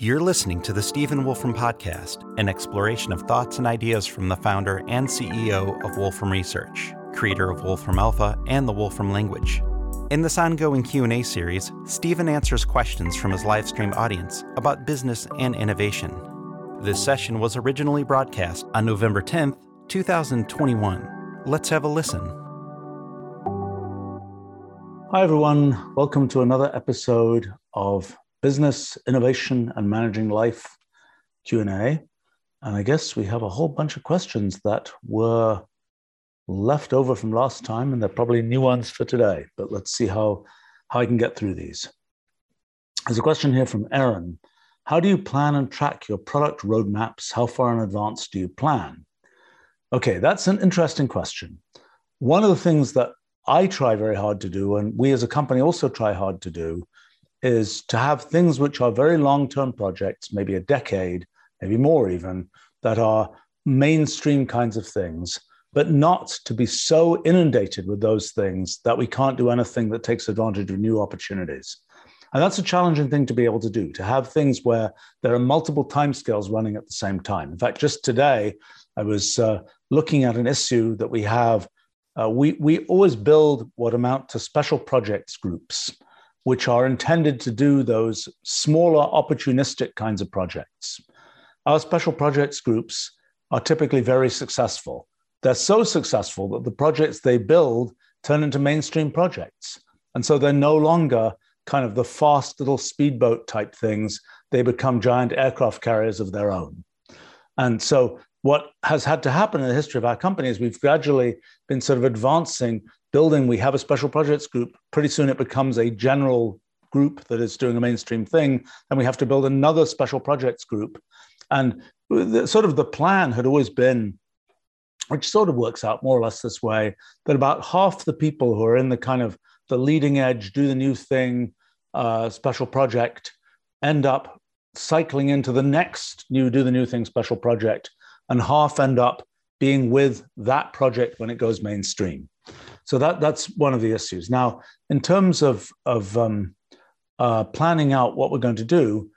You're listening to the Stephen Wolfram Podcast, an exploration of thoughts and ideas from the founder and CEO of Wolfram Research, creator of Wolfram Alpha and the Wolfram language. In this ongoing Q&A series, Stephen answers questions from his live stream audience about business and innovation. This session was originally broadcast on November 10th, 2021. Let's have a listen. Hi everyone, welcome to another episode of business innovation and managing life q&a and i guess we have a whole bunch of questions that were left over from last time and they're probably new ones for today but let's see how how i can get through these. There's a question here from aaron. How do you plan and track your product roadmaps? How far in advance do you plan? Okay that's an interesting question. One of the things that i try very hard to do and we as a company also try hard to do is to have things which are very long term projects, maybe a decade, maybe more even, that are mainstream kinds of things, but not to be so inundated with those things that we can't do anything that takes advantage of new opportunities. And that's a challenging thing to be able to do, to have things where there are multiple timescales running at the same time. In fact, just today, I was uh, looking at an issue that we have. Uh, we, we always build what amount to special projects groups which are intended to do those smaller, opportunistic kinds of projects. Our special projects groups are typically very successful. They're so successful that the projects they build turn into mainstream projects. And so they're no longer kind of the fast little speedboat type things. They become giant aircraft carriers of their own. And so what has had to happen in the history of our company is we've gradually been sort of advancing building, we have a special projects group. Pretty soon it becomes a general group that is doing a mainstream thing. And we have to build another special projects group. And the, sort of the plan had always been, which sort of works out more or less this way, that about half the people who are in the kind of the leading edge, do the new thing, uh, special project, end up cycling into the next new do the new thing special project, and half end up being with that project when it goes mainstream. So that that's one of the issues. Now, in terms of of um, uh, planning out what we're going to do,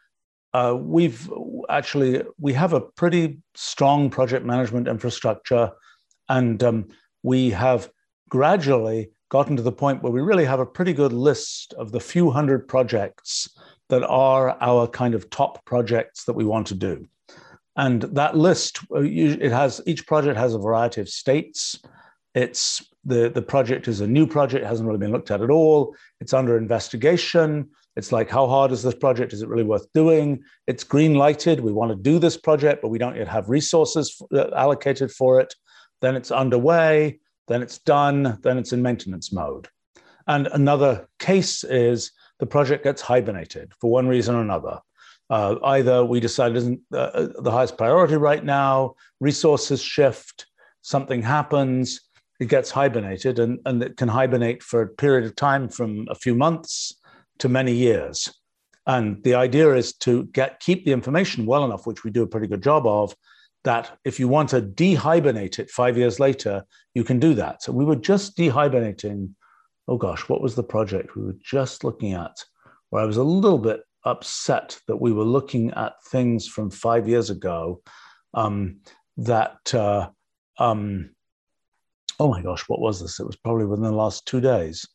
uh, we've actually we have a pretty strong project management infrastructure, and um, we have gradually gotten to the point where we really have a pretty good list of the few hundred projects that are our kind of top projects that we want to do. And that list, uh, it has each project has a variety of states. It's the, the project is a new project, hasn't really been looked at at all. It's under investigation. It's like, how hard is this project? Is it really worth doing? It's green lighted. We want to do this project, but we don't yet have resources uh, allocated for it. Then it's underway. Then it's done. Then it's in maintenance mode. And another case is the project gets hibernated for one reason or another. Uh, either we decide isn't uh, uh the highest priority right now, resources shift, something happens, it gets hibernated and, and it can hibernate for a period of time from a few months to many years. And the idea is to get keep the information well enough, which we do a pretty good job of, that if you want to dehibernate it five years later, you can do that. So we were just dehibernating. Oh gosh, what was the project we were just looking at? Where I was a little bit upset that we were looking at things from five years ago um, that uh, um, oh my gosh, what was this? It was probably within the last two days.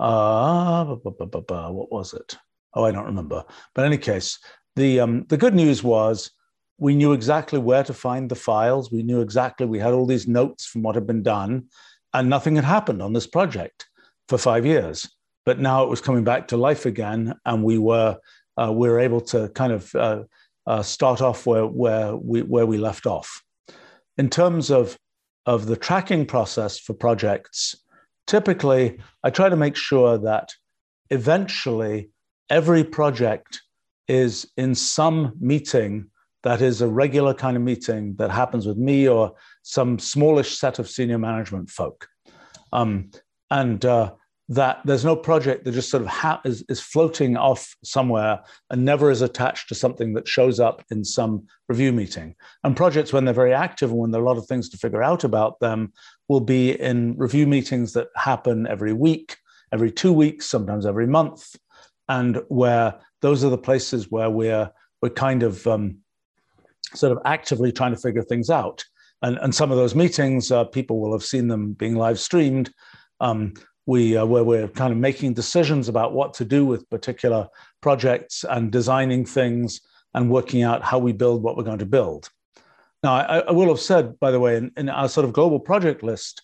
Uh, what was it? Oh, I don't remember. But in any case, the um, the good news was we knew exactly where to find the files. We knew exactly we had all these notes from what had been done, and nothing had happened on this project for five years. But now it was coming back to life again, and we were uh, we're able to kind of uh, uh, start off where where we where we left off. In terms of of the tracking process for projects, typically I try to make sure that eventually every project is in some meeting that is a regular kind of meeting that happens with me or some smallish set of senior management folk. Um, and uh, that there's no project that just sort of ha- is, is floating off somewhere and never is attached to something that shows up in some review meeting. And projects, when they're very active and when there are a lot of things to figure out about them, will be in review meetings that happen every week, every two weeks, sometimes every month, and where those are the places where we're we're kind of um, sort of actively trying to figure things out. And, and some of those meetings, uh, people will have seen them being live streamed. Um, we uh, where we're kind of making decisions about what to do with particular projects and designing things and working out how we build what we're going to build. Now, I, I will have said, by the way, in, in, our sort of global project list,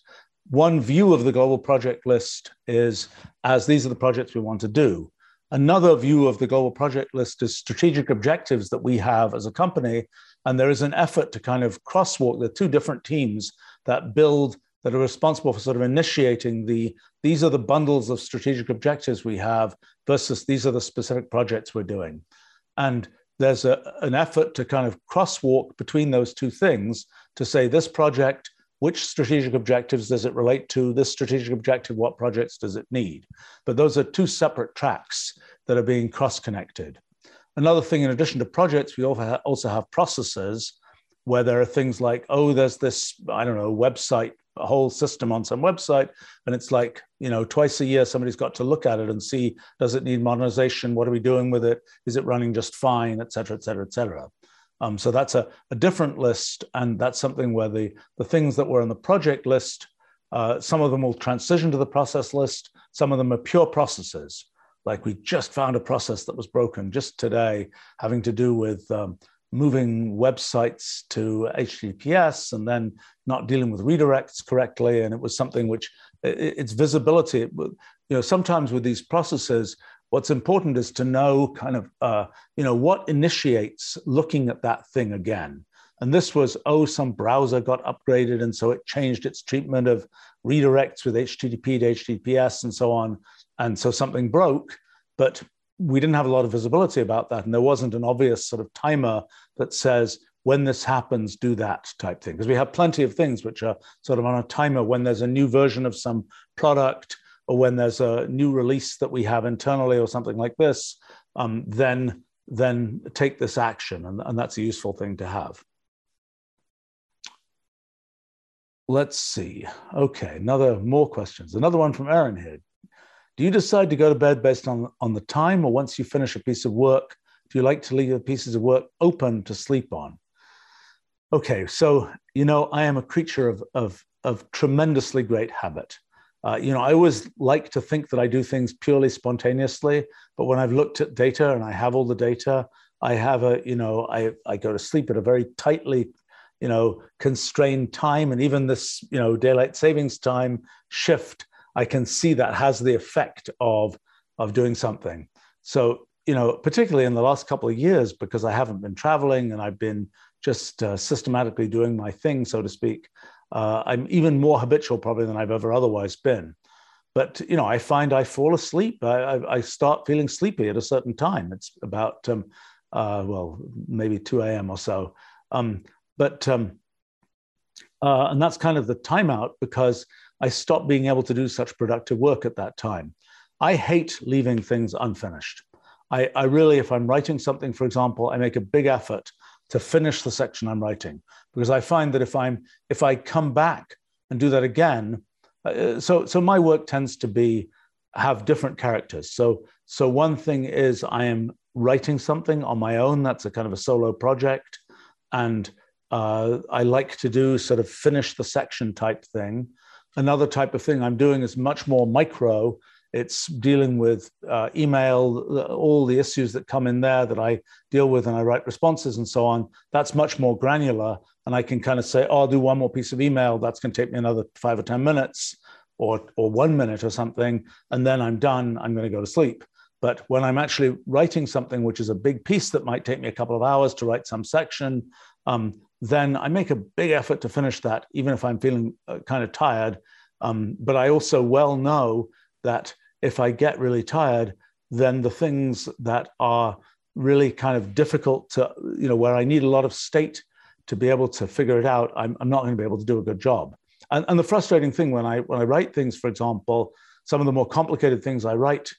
one view of the global project list is as these are the projects we want to do. Another view of the global project list is strategic objectives that we have as a company. And there is an effort to kind of crosswalk the two different teams that build that are responsible for sort of initiating the these are the bundles of strategic objectives we have versus these are the specific projects we're doing. And there's a, an effort to kind of crosswalk between those two things to say this project which strategic objectives does it relate to? This strategic objective what projects does it need? But those are two separate tracks that are being cross connected another thing in addition to projects we also have processes where there are things like oh there's this i don't know website a whole system on some website and it's like you know twice a year somebody's got to look at it and see does it need modernization? What are we doing with it? Is it running just fine? Et cetera et cetera et cetera. Um, so that's a, a, different list and that's something where the, the things that were on the project list uh, some of them will transition to the process list. Some of them are pure processes. Like we just found a process that was broken just today having to do with um, moving websites to HTTPS and then not dealing with redirects correctly. And it was something which its visibility, you know, sometimes with these processes, what's important is to know kind of, uh, you know, what initiates looking at that thing again. And this was, oh, some browser got upgraded. And so it changed its treatment of redirects with HTTP to HTTPS and so on. And so something broke. But we didn't have a lot of visibility about that. And there wasn't an obvious sort of timer that says, when this happens, do that type thing. Because we have plenty of things which are sort of on a timer when there's a new version of some product or when there's a new release that we have internally or something like this, um, then, then take this action. And, and that's a useful thing to have. Let's see. Okay, another more questions. Another one from Aaron here. Do you decide to go to bed based on, on the time, or once you finish a piece of work, do you like to leave the pieces of work open to sleep on? Okay, so you know, I am a creature of of, of tremendously great habit. Uh, you know, I always like to think that I do things purely spontaneously, but when I've looked at data and I have all the data, I have a, you know, I, I go to sleep at a very tightly, you know, constrained time. And even this, you know, daylight savings time shift I can see that has the effect of of doing something. So you know, particularly in the last couple of years, because I haven't been traveling and I've been just uh, systematically doing my thing, so to speak. Uh, I'm even more habitual probably than I've ever otherwise been. But you know, I find I fall asleep. I, I, I start feeling sleepy at a certain time. It's about um, uh, well, maybe 2 a.m. or so. Um, but um, uh, and that's kind of the timeout because I stopped being able to do such productive work at that time. I hate leaving things unfinished. I, I, really, if I'm writing something, for example, I make a big effort to finish the section I'm writing because I find that if I'm if I come back and do that again, uh, so so my work tends to be have different characters. So so one thing is I am writing something on my own. That's a kind of a solo project, and uh, I like to do sort of finish the section type thing. Another type of thing I'm doing is much more micro. It's dealing with uh, email, all the issues that come in there that I deal with and I write responses and so on. That's much more granular. And I can kind of say, oh, I'll do one more piece of email. That's going to take me another five or 10 minutes or, or one minute or something. And then I'm done. I'm going to go to sleep. But when I'm actually writing something, which is a big piece that might take me a couple of hours to write some section, um, then I make a big effort to finish that, even if I'm feeling uh, kind of tired. Um, but I also well know that if I get really tired, then the things that are really kind of difficult to, you know, where I need a lot of state to be able to figure it out, I'm, I'm not going to be able to do a good job. And, and the frustrating thing when I when I write things, for example, some of the more complicated things I write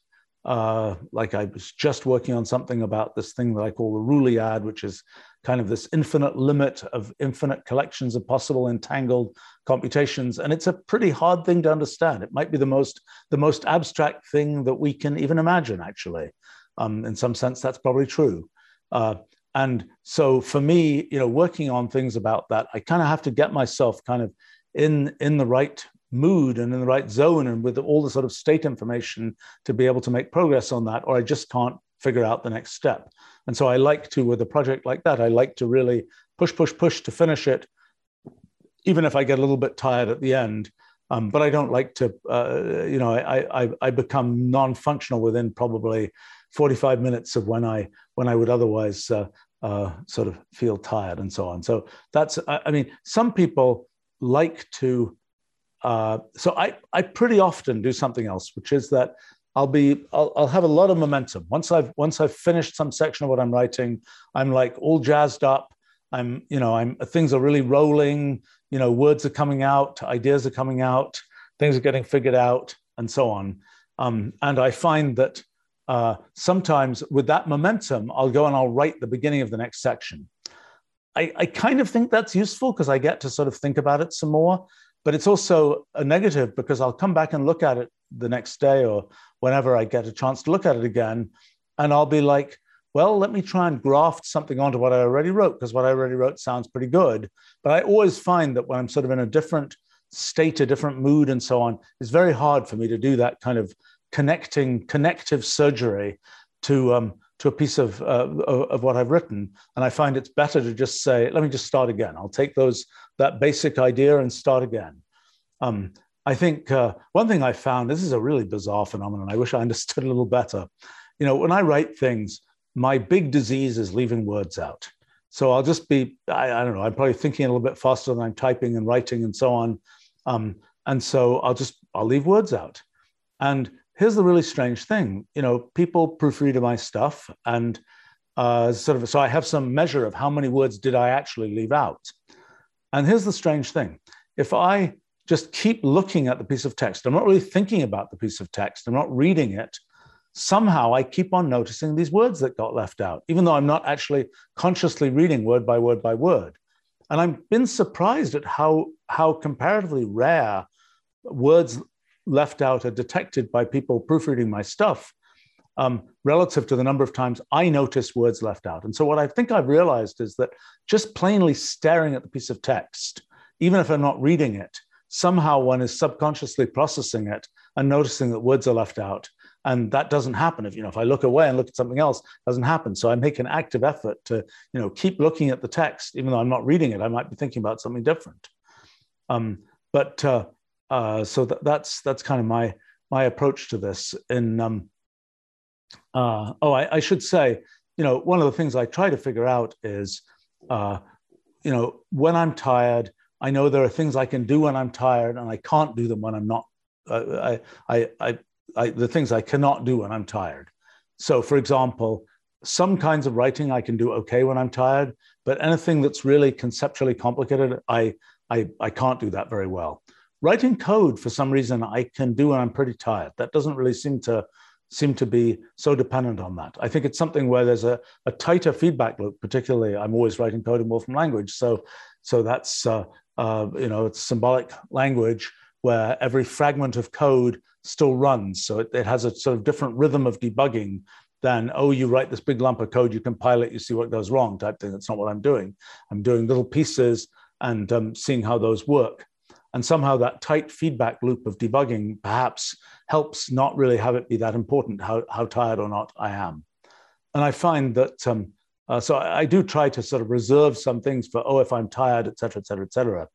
uh, like I was just working on something about this thing that I call the Ruliad, which is kind of this infinite limit of infinite collections of possible entangled computations. And it's a pretty hard thing to understand. It might be the most, the most abstract thing that we can even imagine, actually. Um, in some sense, that's probably true. Uh, and so for me, you know, working on things about that, I kind of have to get myself kind of in in the right mood and in the right zone and with all the sort of state information to be able to make progress on that, or I just can't figure out the next step. And so I like to, with a project like that, I like to really push, push, push to finish it, even if I get a little bit tired at the end. Um, but I don't like to, uh, you know, I, I, I become non-functional within probably 45 minutes of when I when I would otherwise uh, uh, sort of feel tired and so on. So that's, I mean, some people like to. Uh, so I I pretty often do something else, which is that I'll be I'll, I'll have a lot of momentum once I've once I've finished some section of what I'm writing. I'm like all jazzed up. I'm you know I'm things are really rolling. You know, words are coming out, ideas are coming out, things are getting figured out, and so on. Um, and I find that uh, sometimes with that momentum, I'll go and I'll write the beginning of the next section. I, I kind of think that's useful because I get to sort of think about it some more. But it's also a negative because I'll come back and look at it the next day or whenever I get a chance to look at it again. And I'll be like, well, let me try and graft something onto what I already wrote because what I already wrote sounds pretty good. But I always find that when I'm sort of in a different state, a different mood, and so on, it's very hard for me to do that kind of connecting connective surgery to um, to a piece of, uh, of what I've written, and I find it's better to just say, "Let me just start again." I'll take those that basic idea and start again. Um, I think uh, one thing I found this is a really bizarre phenomenon. I wish I understood a little better. You know, when I write things, my big disease is leaving words out. So I'll just be, I, I, don't know, I'm probably thinking a little bit faster than I'm typing and writing and so on. Um, and so I'll just, I'll leave words out. And here's the really strange thing you know people proofread my stuff and uh, sort of so i have some measure of how many words did i actually leave out and here's the strange thing if i just keep looking at the piece of text. I'm not really thinking about the piece of text. I'm not reading it. Somehow i keep on noticing these words that got left out even though i'm not actually consciously reading word by word by word. And i've been surprised at how how comparatively rare words left out are detected by people proofreading my stuff um, relative to the number of times I notice words left out. And so, what I think I've realized is that just plainly staring at the piece of text, even if I'm not reading it, somehow one is subconsciously processing it and noticing that words are left out. And that doesn't happen if you know if I look away and look at something else, doesn't happen. So I make an active effort to you know keep looking at the text, even though I'm not reading it. I might be thinking about something different. Um, but uh, uh, so that, that's that's kind of my my approach to this. In um, uh, oh, I, I, should say, you know, one of the things I try to figure out is, uh, you know, when I'm tired, I know there are things I can do when I'm tired, and I can't do them when I'm not. Uh, I, I, I, I, the things I cannot do when I'm tired. So, for example, some kinds of writing I can do okay when I'm tired, but anything that's really conceptually complicated, I, I, I can't do that very well writing code for some reason I can do when I'm pretty tired. That doesn't really seem to seem to be so dependent on that. I think it's something where there's a, a tighter feedback loop. Particularly, I'm always writing code in Wolfram language, so so that's uh, uh, you know it's symbolic language where every fragment of code still runs. So it, it has a sort of different rhythm of debugging than oh you write this big lump of code, you compile it, you see what goes wrong type thing. That's not what I'm doing. I'm doing little pieces and um, seeing how those work. And somehow that tight feedback loop of debugging perhaps helps not really have it be that important how, how tired or not I am. And I find that, um, uh, so I, I, do try to sort of reserve some things for, oh, if I'm tired, et cetera, et cetera, et cetera.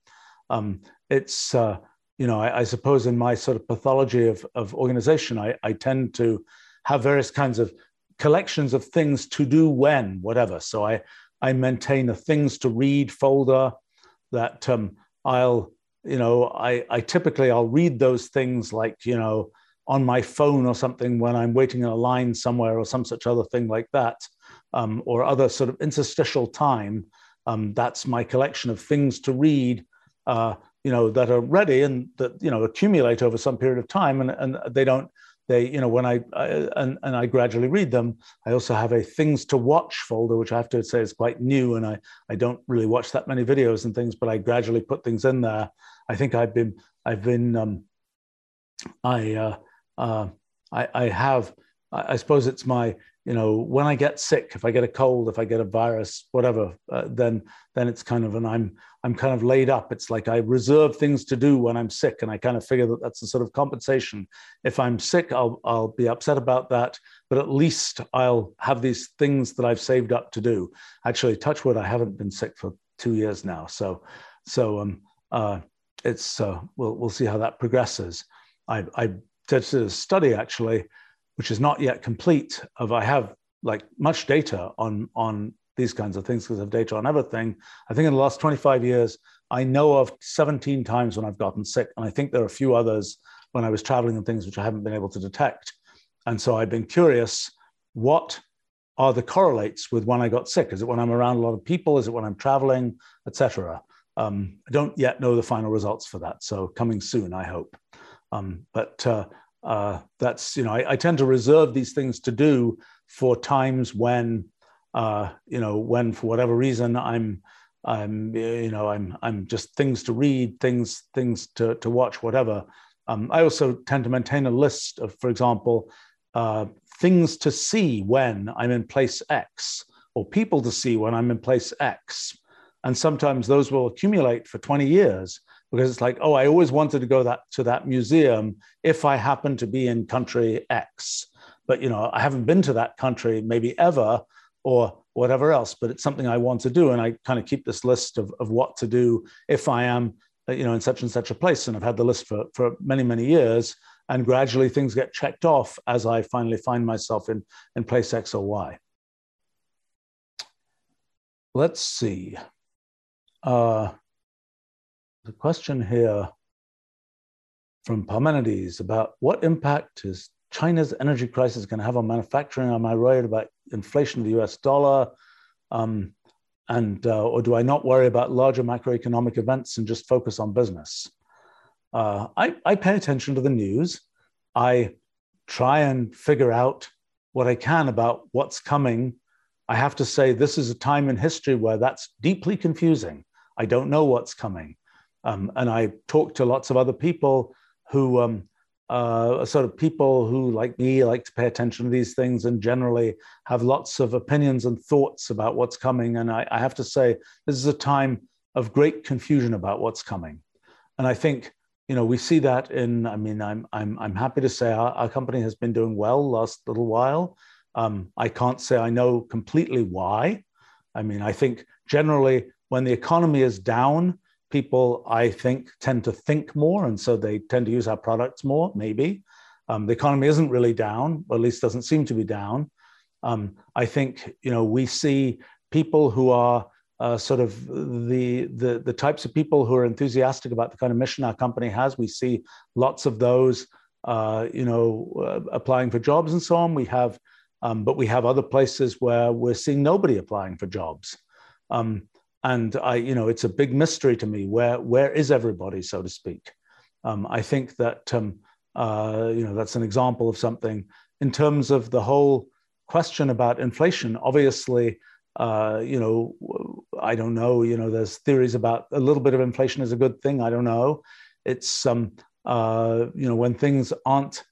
Um, it's, uh, you know, I, I, suppose in my sort of pathology of, of organization, I, I tend to have various kinds of collections of things to do when, whatever. So I, I maintain a things to read folder that um, I'll you know, I, I typically I'll read those things like, you know, on my phone or something when I'm waiting in a line somewhere or some such other thing like that, um, or other sort of interstitial time. Um, that's my collection of things to read, uh, you know, that are ready and that you know accumulate over some period of time, and and they don't they you know when I, I, and, and i gradually read them i also have a things to watch folder which i have to say is quite new and i i don't really watch that many videos and things but i gradually put things in there i think i've been i've been um, i uh, uh, I, I have I suppose it's my you know, when I get sick, if I get a cold, if I get a virus, whatever, uh, then then it's kind of and I'm I'm kind of laid up. It's like I reserve things to do when I'm sick, and I kind of figure that that's a sort of compensation. If I'm sick, I'll I'll be upset about that, but at least I'll have these things that I've saved up to do. Actually, touch wood, I haven't been sick for two years now, so so um uh, it's uh, we'll we'll see how that progresses. I I did a study actually which is not yet complete of I have like much data on on these kinds of things because I have data on everything. I think in the last 25 years, I know of 17 times when I've gotten sick. And I think there are a few others when I was traveling and things which I haven't been able to detect. And so I've been curious, what are the correlates with when I got sick? Is it when I'm around a lot of people? Is it when I'm traveling, etc.? Um, I don't yet know the final results for that. So coming soon, I hope. Um, but uh, uh, that's you know I, I, tend to reserve these things to do for times when uh, you know when for whatever reason I'm I'm you know I'm I'm just things to read things things to to watch whatever. Um, I also tend to maintain a list of, for example, uh, things to see when I'm in place X or people to see when I'm in place X. And sometimes those will accumulate for 20 years because it's like, oh, I always wanted to go that to that museum if I happen to be in country X. But you know, I haven't been to that country maybe ever or whatever else, but it's something I want to do. And I kind of keep this list of, of what to do if I am, uh, you know, in such and such a place. And I've had the list for, for many, many years. And gradually things get checked off as I finally find myself in, in place X or Y. Let's see. Uh, the question here from Parmenides about what impact is China's energy crisis going to have on manufacturing? Am I worried about inflation of the US dollar? Um, and uh, or do I not worry about larger macroeconomic events and just focus on business? Uh, I, I pay attention to the news. I try and figure out what I can about what's coming. I have to say, this is a time in history where that's deeply confusing. I don't know what's coming. Um, and I talked to lots of other people who um, uh, sort of people who, like me, like to pay attention to these things and generally have lots of opinions and thoughts about what's coming. And I, I have to say, this is a time of great confusion about what's coming. And I think you know we see that in i mean i'm i'm, I'm happy to say our, our company has been doing well last little while um, i can't say i know completely why i mean i think generally when the economy is down people, I think, tend to think more, and so they tend to use our products more. Maybe um, the economy isn't really down, or at least doesn't seem to be down. Um, I think you know we see people who are uh, sort of the, the the types of people who are enthusiastic about the kind of mission our company has. We see lots of those, uh, you know, uh, applying for jobs and so on. We have, um, but we have other places where we're seeing nobody applying for jobs. Um, and I, you know, it's a big mystery to me. Where where is everybody, so to speak? Um, I think that um, uh, you know that's an example of something in terms of the whole question about inflation. Obviously, uh, you know, I don't know. You know, there's theories about a little bit of inflation is a good thing. I don't know. It's um, uh, you know, when things aren't,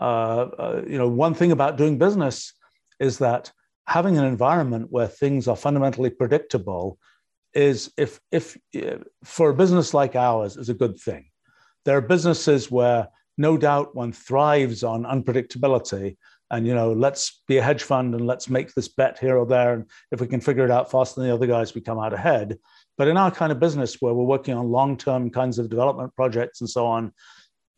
uh, uh, you know, one thing about doing business is that having an environment where things are fundamentally predictable is if if uh, for a business like ours is a good thing. There are businesses where no doubt one thrives on unpredictability and you know let's be a hedge fund and let's make this bet here or there. And if we can figure it out faster than the other guys we come out ahead. But in our kind of business where we're working on long-term kinds of development projects and so on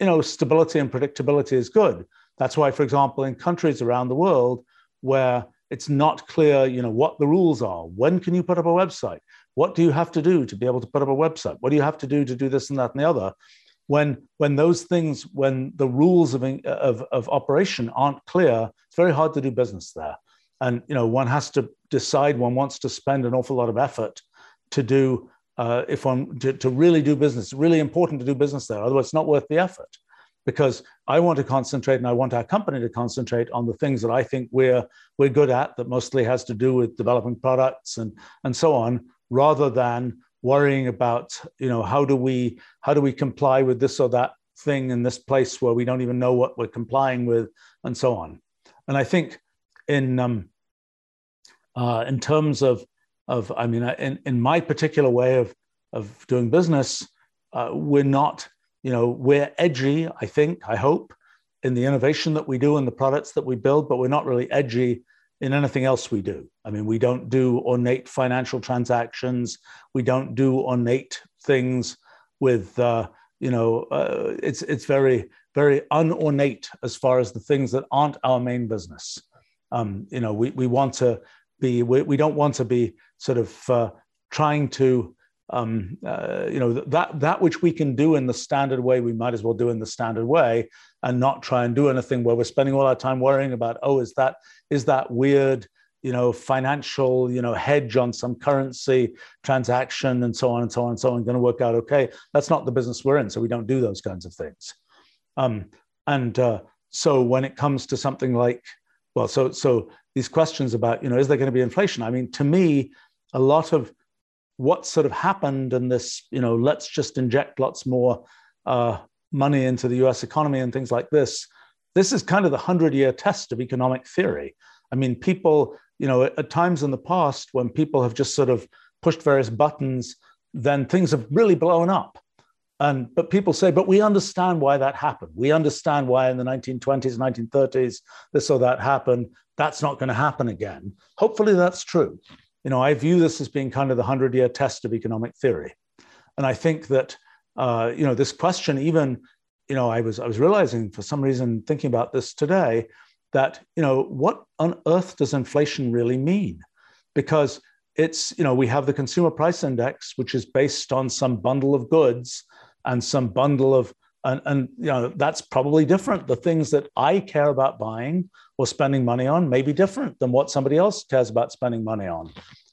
you know stability and predictability is good. That's why for example in countries around the world where it's not clear you know what the rules are when can you put up a website what do you have to do to be able to put up a website? What do you have to do to do this and that and the other? When, when those things, when the rules of, of, of operation aren't clear, it's very hard to do business there. And you know, one has to decide one wants to spend an awful lot of effort to do uh, if one to, to really do business. It's really important to do business there. Otherwise, it's not worth the effort because I want to concentrate and I want our company to concentrate on the things that I think we're we're good at that mostly has to do with developing products and and so on rather than worrying about you know how do we how do we comply with this or that thing in this place where we don't even know what we're complying with and so on and i think in um, uh, in terms of of I mean, in in my particular way of of doing business, uh, we're not you know we're edgy. I think I hope in the innovation that we do and the products that we build, but we're not really edgy in anything else we do. I mean, we don't do ornate financial transactions. We don't do ornate things with, uh, you know, uh, it's it's very very unornate as far as the things that aren't our main business. Um, you know, we we want to be we, we don't want to be sort of uh, trying to um, uh, you know that that which we can do in the standard way we might as well do in the standard way and not try and do anything where we're spending all our time worrying about oh is that is that weird you know financial you know hedge on some currency transaction and so on and so on and so on going to work out okay? That's not the business we're in so we don't do those kinds of things. Um, and uh, so when it comes to something like well so so these questions about you know is there going to be inflation? I mean to me a lot of what sort of happened in this, you know, let's just inject lots more uh, money into the US economy and things like this. This is kind of the 100 year test of economic theory. I mean, people, you know, at, times in the past when people have just sort of pushed various buttons, then things have really blown up. And, but people say, but we understand why that happened. We understand why in the 1920s, 1930s, this or that happened. That's not going to happen again. Hopefully, that's true you know, I view this as being kind of the hundred year test of economic theory. And I think that, uh, you know, this question, even, you know, I was, I was realizing for some reason thinking about this today that, you know, what on earth does inflation really mean? Because it's, you know, we have the consumer price index, which is based on some bundle of goods and some bundle of and, and you know that's probably different the things that i care about buying or spending money on may be different than what somebody else cares about spending money on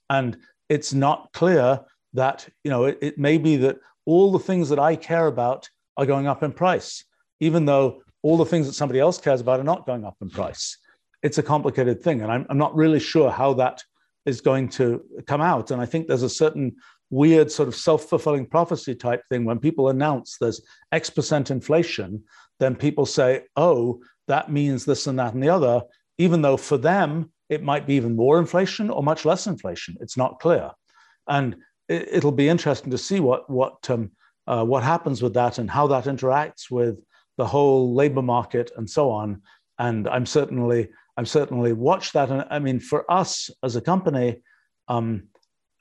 and it's not clear that you know it, it may be that all the things that i care about are going up in price even though all the things that somebody else cares about are not going up in price. It's a complicated thing and i'm, I'm not really sure how that is going to come out. And i think there's a certain weird sort of self-fulfilling prophecy type thing. When people announce there's x percent inflation then people say oh that means this and that and the other even though for them it might be even more inflation or much less inflation. It's not clear. And it, will be interesting to see what what um, uh, what happens with that and how that interacts with the whole labor market and so on and i'm certainly i'm certainly watch that and i mean for us as a company um,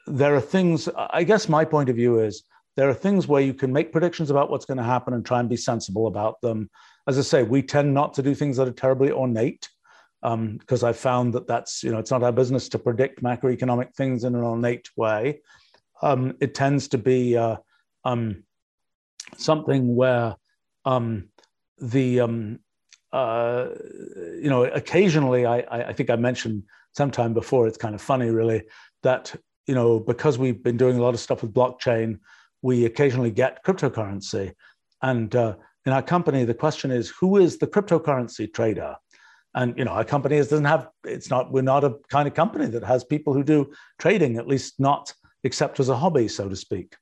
there are things, I guess my point of view is there are things where you can make predictions about what's going to happen and try and be sensible about them. As I say, we tend not to do things that are terribly ornate because um, I've found that that's, you know, it's not our business to predict macroeconomic things in an ornate way. Um, it tends to be uh, um, something where um, the, um, uh, you know, occasionally, I, I think I mentioned sometime before, it's kind of funny really, that you know, because we've been doing a lot of stuff with blockchain, we occasionally get cryptocurrency. And uh, in our company, the question is, who is the cryptocurrency trader? And you know, our company doesn't have. It's not. We're not a kind of company that has people who do trading, at least not except as a hobby, so to speak.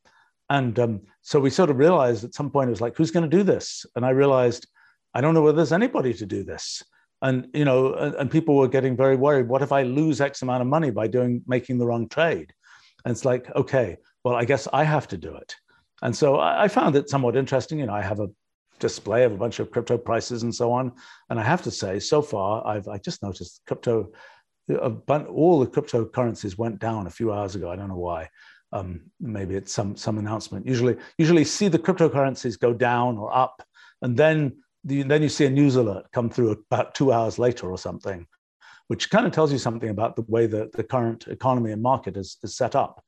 And um, so we sort of realized at some point it was like, who's going to do this? And I realized I don't know whether there's anybody to do this and you know and, and, people were getting very worried what if i lose x amount of money by doing making the wrong trade and it's like okay well i guess i have to do it and so i, I found it somewhat interesting you know i have a display of a bunch of crypto prices and so on and i have to say so far i've i just noticed crypto bunch, all the cryptocurrencies went down a few hours ago. I don't know why. Um, maybe it's some some announcement. Usually usually see the cryptocurrencies go down or up and then the, then you see a news alert come through about two hours later or something, which kind of tells you something about the way that the current economy and market is, is set up.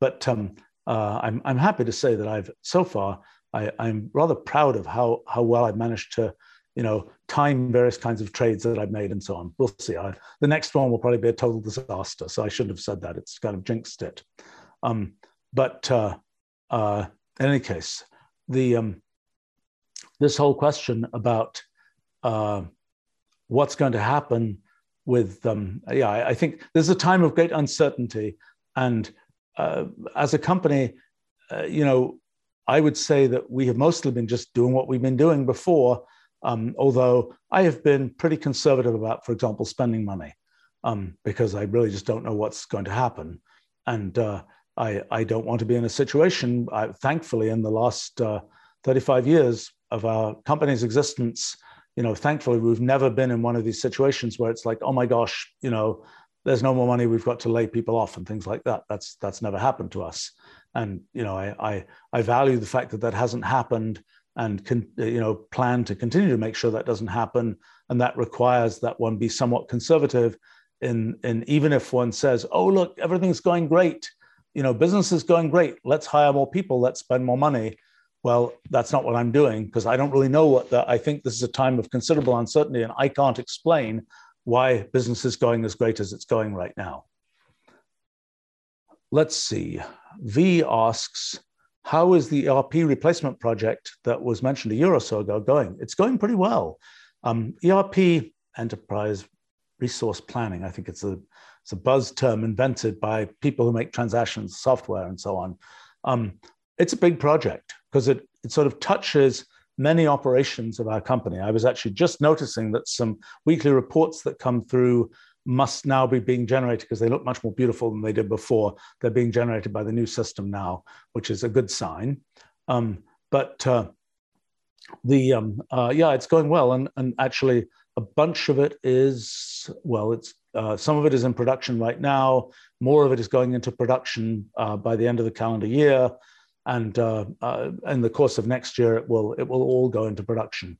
But um, uh, I'm, I'm happy to say that I've so far I, am rather proud of how how well I've managed to you know time various kinds of trades that I've made and so on. We'll see. I, the next one will probably be a total disaster, so I shouldn't have said that. It's kind of jinxed it. Um, but uh, uh, in any case, the um, this whole question about uh, what's going to happen with um, yeah I, I, think there's a time of great uncertainty and uh, as a company uh, you know i would say that we have mostly been just doing what we've been doing before um, although i have been pretty conservative about for example spending money um, because I really just don't know what's going to happen. And uh, I, I don't want to be in a situation, I, thankfully, in the last uh, 35 years of our company's existence, you know, thankfully, we've never been in one of these situations where it's like, oh my gosh, you know, there's no more money, we've got to lay people off and things like that. That's that's never happened to us. And you know, I I, I value the fact that that hasn't happened and can uh, you know plan to continue to make sure that doesn't happen. And that requires that one be somewhat conservative in in even if one says, oh look, everything's going great, you know, business is going great. Let's hire more people. Let's spend more money. Well, that's not what I'm doing because I don't really know what the. I think this is a time of considerable uncertainty, and I can't explain why business is going as great as it's going right now. Let's see. V asks, how is the ERP replacement project that was mentioned a year or so ago going? It's going pretty well. Um, ERP, enterprise resource planning, I think it's a, it's a buzz term invented by people who make transactions software and so on. Um, it's a big project because it, it sort of touches many operations of our company. I was actually just noticing that some weekly reports that come through must now be being generated because they look much more beautiful than they did before. They're being generated by the new system now, which is a good sign. Um, but uh, the um, uh, yeah, it's going well, and and actually a bunch of it is well, it's uh, some of it is in production right now. More of it is going into production uh, by the end of the calendar year and uh, uh, in the course of next year, it will it will all go into production.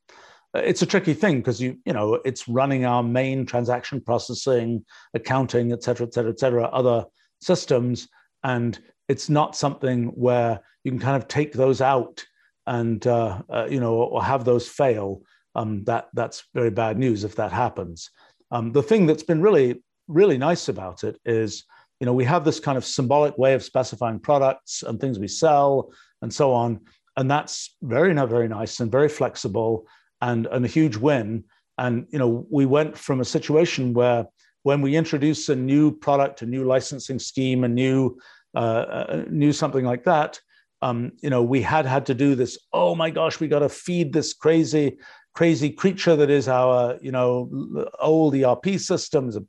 It's a tricky thing because you you know it's running our main transaction processing, accounting, et cetera, et cetera, et cetera, other systems, and it's not something where you can kind of take those out and uh, uh, you know or have those fail. Um, that that's very bad news if that happens. Um, the thing that's been really really nice about it is you know, we have this kind of symbolic way of specifying products and things we sell and so on. And that's very, very nice and very flexible and, and a huge win. And, you know, we went from a situation where when we introduce a new product, a new licensing scheme, a new, uh, uh, new something like that, um, you know, we had had to do this. Oh my gosh, we got to feed this crazy, crazy creature that is our, you know, old ERP systems, a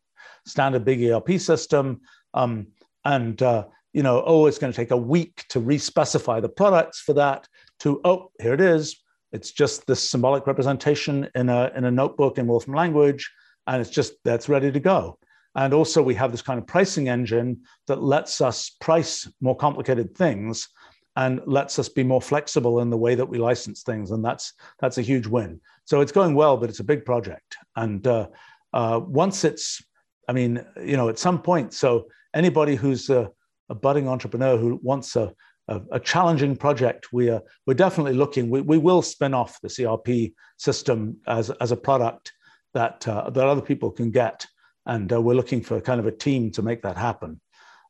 standard big ERP system, um, and uh, you know, oh, it's going to take a week to respecify the products for that. To oh, here it is. It's just this symbolic representation in a in a notebook in Wolfram language, and it's just that's ready to go. And also, we have this kind of pricing engine that lets us price more complicated things and lets us be more flexible in the way that we license things. And that's that's a huge win. So it's going well, but it's a big project. And uh, uh, once it's, I mean, you know, at some point, so anybody who's a, a budding entrepreneur who wants a, a, a, challenging project, we are, we're definitely looking, we, we will spin off the CRP system as, as a product that, uh, that other people can get. And uh, we're looking for kind of a team to make that happen.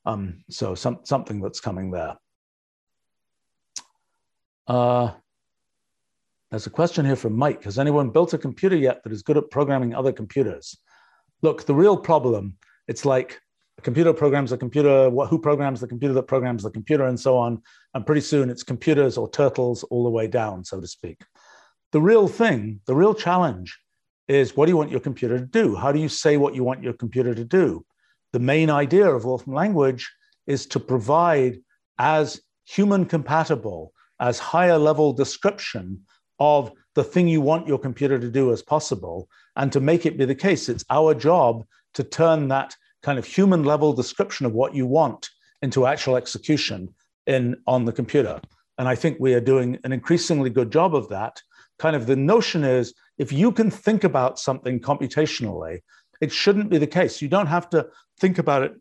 Um, so some, something that's coming there. Uh, there's a question here from Mike. Has anyone built a computer yet that is good at programming other computers? Look, the real problem, it's like computer programs the computer, what, who programs the computer that programs the computer, and so on. And pretty soon it's computers or turtles all the way down, so to speak. The real thing, the real challenge is what do you want your computer to do? How do you say what you want your computer to do? The main idea of Wolfram language is to provide as human compatible, as higher level description of the thing you want your computer to do as possible, and to make it be the case. It's our job to turn that kind of human level description of what you want into actual execution in on the computer. And I think we are doing an increasingly good job of that. Kind of the notion is if you can think about something computationally, it shouldn't be the case. You don't have to think about it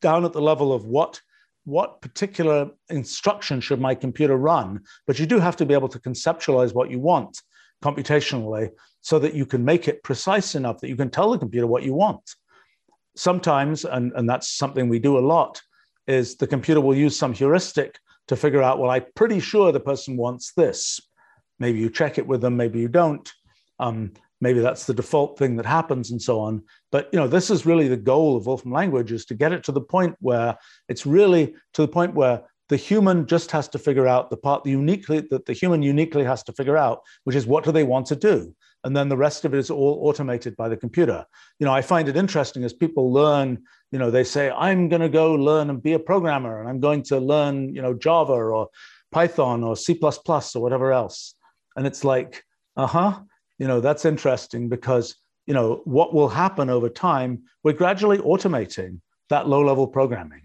down at the level of what what particular instruction should my computer run, but you do have to be able to conceptualize what you want computationally so that you can make it precise enough that you can tell the computer what you want sometimes, and, and that's something we do a lot, is the computer will use some heuristic to figure out, well, I'm pretty sure the person wants this. Maybe you check it with them, maybe you don't. Um, maybe that's the default thing that happens and so on. But you know, this is really the goal of Wolfram language is to get it to the point where it's really to the point where the human just has to figure out the part the uniquely that the human uniquely has to figure out, which is what do they want to do? And then the rest of it is all automated by the computer. You know, I find it interesting as people learn, you know, they say, I'm going to go learn and be a programmer and I'm going to learn, you know, Java or Python or C or whatever else. And it's like, uh huh, you know, that's interesting because, you know, what will happen over time, we're gradually automating that low level programming.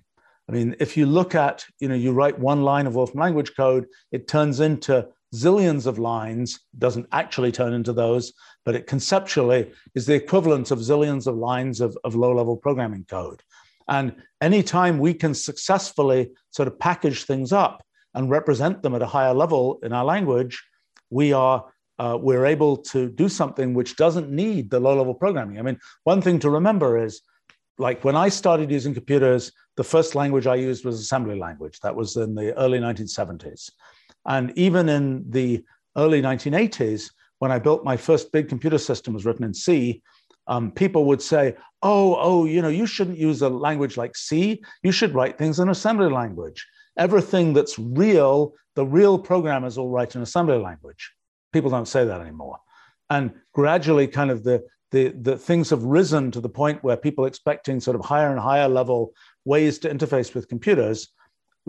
I mean, if you look at, you know, you write one line of Wolfram language code, it turns into zillions of lines, doesn't actually turn into those, but it conceptually is the equivalent of zillions of lines of, of low level programming code. And anytime we can successfully sort of package things up and represent them at a higher level in our language, we are uh, we're able to do something which doesn't need the low level programming. I mean, one thing to remember is like when I started using computers, the first language I used was assembly language. That was in the early 1970s. And even in the early 1980s, when I built my first big computer system was written in C, um, people would say, oh, oh, you know, you shouldn't use a language like C. You should write things in assembly language. Everything that's real, the real programmers all write in assembly language. People don't say that anymore. And gradually, kind of the, the, the things have risen to the point where people expecting sort of higher and higher level ways to interface with computers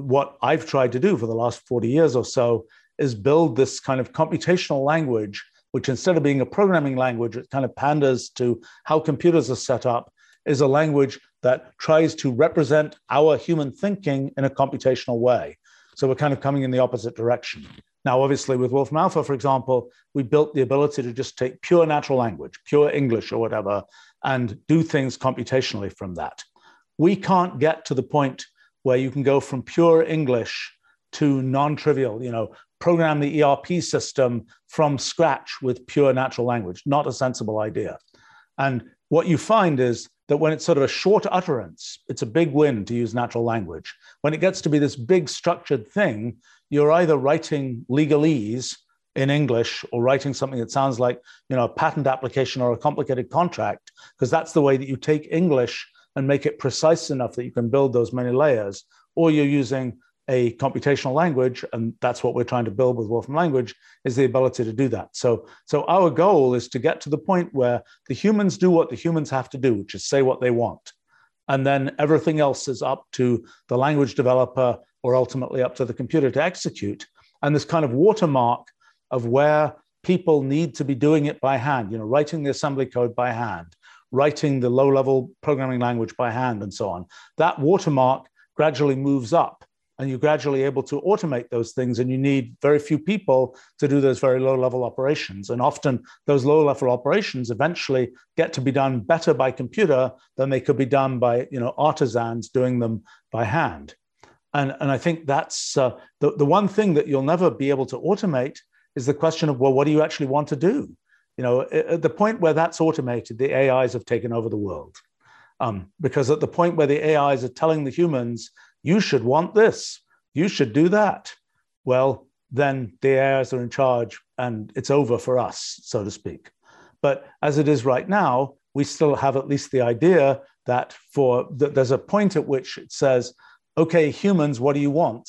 what I've tried to do for the last 40 years or so is build this kind of computational language, which instead of being a programming language, it kind of panders to how computers are set up, is a language that tries to represent our human thinking in a computational way. So we're kind of coming in the opposite direction. Now, obviously, with Wolfram Alpha, for example, we built the ability to just take pure natural language, pure English or whatever, and do things computationally from that. We can't get to the point where you can go from pure English to non-trivial, you know, program the ERP system from scratch with pure natural language, not a sensible idea. And what you find is that when it's sort of a short utterance, it's a big win to use natural language. When it gets to be this big structured thing, you're either writing legalese in English or writing something that sounds like, you know, a patent application or a complicated contract, because that's the way that you take English and make it precise enough that you can build those many layers, or you're using a computational language, and that's what we're trying to build with Wolfram language, is the ability to do that. So, so our goal is to get to the point where the humans do what the humans have to do, which is say what they want. And then everything else is up to the language developer or ultimately up to the computer to execute. And this kind of watermark of where people need to be doing it by hand, you know, writing the assembly code by hand, writing the low level programming language by hand and so on. That watermark gradually moves up and you're gradually able to automate those things and you need very few people to do those very low level operations. And often those low level operations eventually get to be done better by computer than they could be done by you know artisans doing them by hand. And, and i think that's uh, the, the one thing that you'll never be able to automate is the question of well what do you actually want to do you know, at the point where that's automated, the AIs have taken over the world. Um, because at the point where the AIs are telling the humans, you should want this, you should do that, well, then the AIs are in charge and it's over for us, so to speak. But as it is right now, we still have at least the idea that for that there's a point at which it says, okay, humans, what do you want?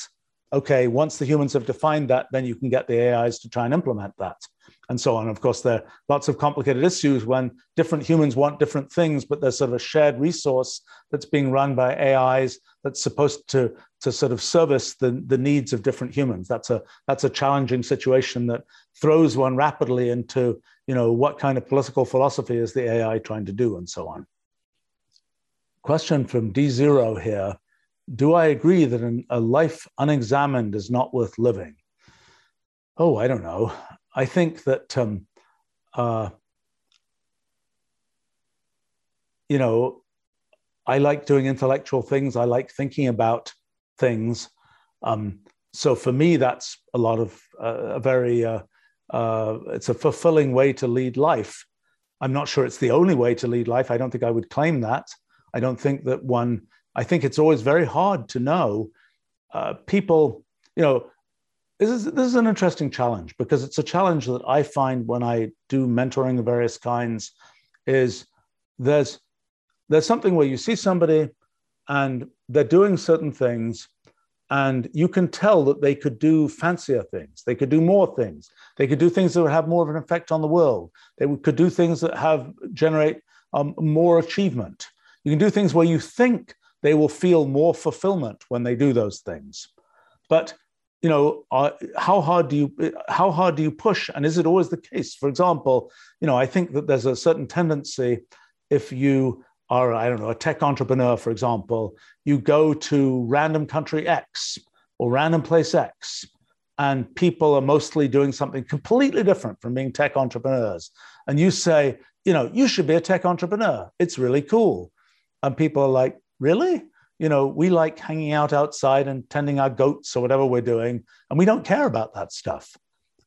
Okay, once the humans have defined that, then you can get the AIs to try and implement that and so on. Of course, there are lots of complicated issues when different humans want different things, but there's sort of a shared resource that's being run by AIs that's supposed to, to sort of service the, the needs of different humans. That's a, that's a challenging situation that throws one rapidly into, you know, what kind of political philosophy is the AI trying to do and so on. Question from D0 here. Do I agree that an, a life unexamined is not worth living? Oh, I don't know. I think that um, uh, you know I like doing intellectual things. I like thinking about things. Um, so for me, that's a lot of uh, a very uh, uh, it's a fulfilling way to lead life. I'm not sure it's the only way to lead life. I don't think I would claim that. I don't think that one. I think it's always very hard to know. Uh, people, you know, this is this is an interesting challenge because it's a challenge that I find when I do mentoring of various kinds. Is there's there's something where you see somebody and they're doing certain things and you can tell that they could do fancier things. They could do more things. They could do things that would have more of an effect on the world. They could do things that have generate um, more achievement. You can do things where you think they will feel more fulfillment when they do those things. But you know, uh, how hard do you how hard do you push, and is it always the case? For example, you know, I think that there's a certain tendency if you are, I don't know, a tech entrepreneur, for example, you go to random country X or random place X, and people are mostly doing something completely different from being tech entrepreneurs. And you say, you know, you should be a tech entrepreneur. It's really cool. And people are like, really? You know, we like hanging out outside and tending our goats or whatever we're doing, and we don't care about that stuff.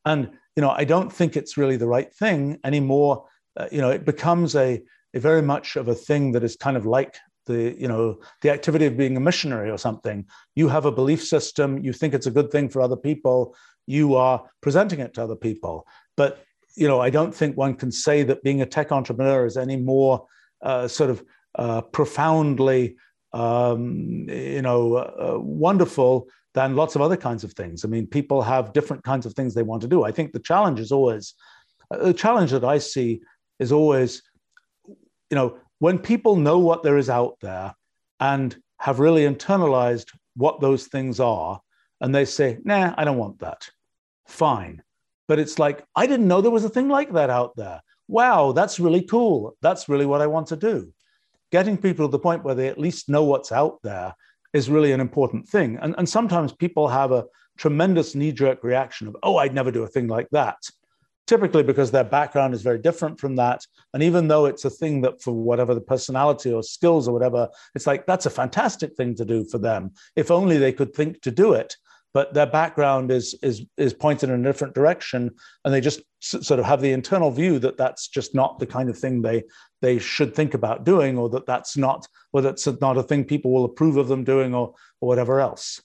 And, you know, I don't think it's really the right thing anymore. Uh, you know, it becomes a, a very much of a thing that is kind of like the you know the activity of being a missionary or something you have a belief system you think it's a good thing for other people you are presenting it to other people but you know i don't think one can say that being a tech entrepreneur is any more uh, sort of uh, profoundly um, you know uh, wonderful than lots of other kinds of things i mean people have different kinds of things they want to do i think the challenge is always uh, the challenge that i see is always you know, when people know what there is out there and have really internalized what those things are, and they say, nah, I don't want that, fine. But it's like, I didn't know there was a thing like that out there. Wow, that's really cool. That's really what I want to do. Getting people to the point where they at least know what's out there is really an important thing. And, and sometimes people have a tremendous knee jerk reaction of, oh, I'd never do a thing like that typically because their background is very different from that. And even though it's a thing that for whatever the personality or skills or whatever, it's like that's a fantastic thing to do for them. If only they could think to do it. But their background is is is pointed in a different direction, and they just sort of have the internal view that that's just not the kind of thing they they should think about doing, or that that's not, or that's not a thing people will approve of them doing, or or whatever else.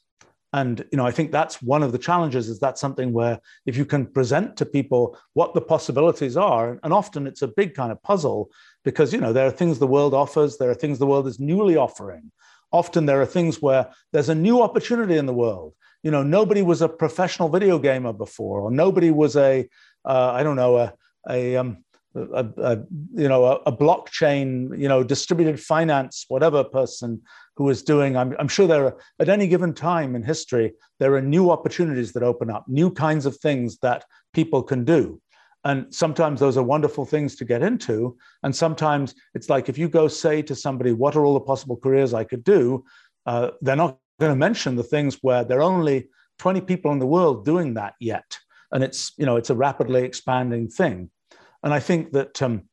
And you know i think that's one of the challenges is that something where if you can present to people what the possibilities are and often it's a big kind of puzzle because you know there are things the world offers there are things the world is newly offering. Often there are things where there's a new opportunity in the world. You know nobody was a professional video gamer before or nobody was a uh, I don't know a, a um, a, a, you know a, a, blockchain you know distributed finance whatever person who is doing I'm, I'm sure there are at any given time in history there are new opportunities that open up new kinds of things that people can do. And sometimes those are wonderful things to get into. And sometimes it's like if you go say to somebody what are all the possible careers i could do? Uh, they're not going to mention the things where there are only 20 people in the world doing that yet. And it's you know it's a rapidly expanding thing and I think that um,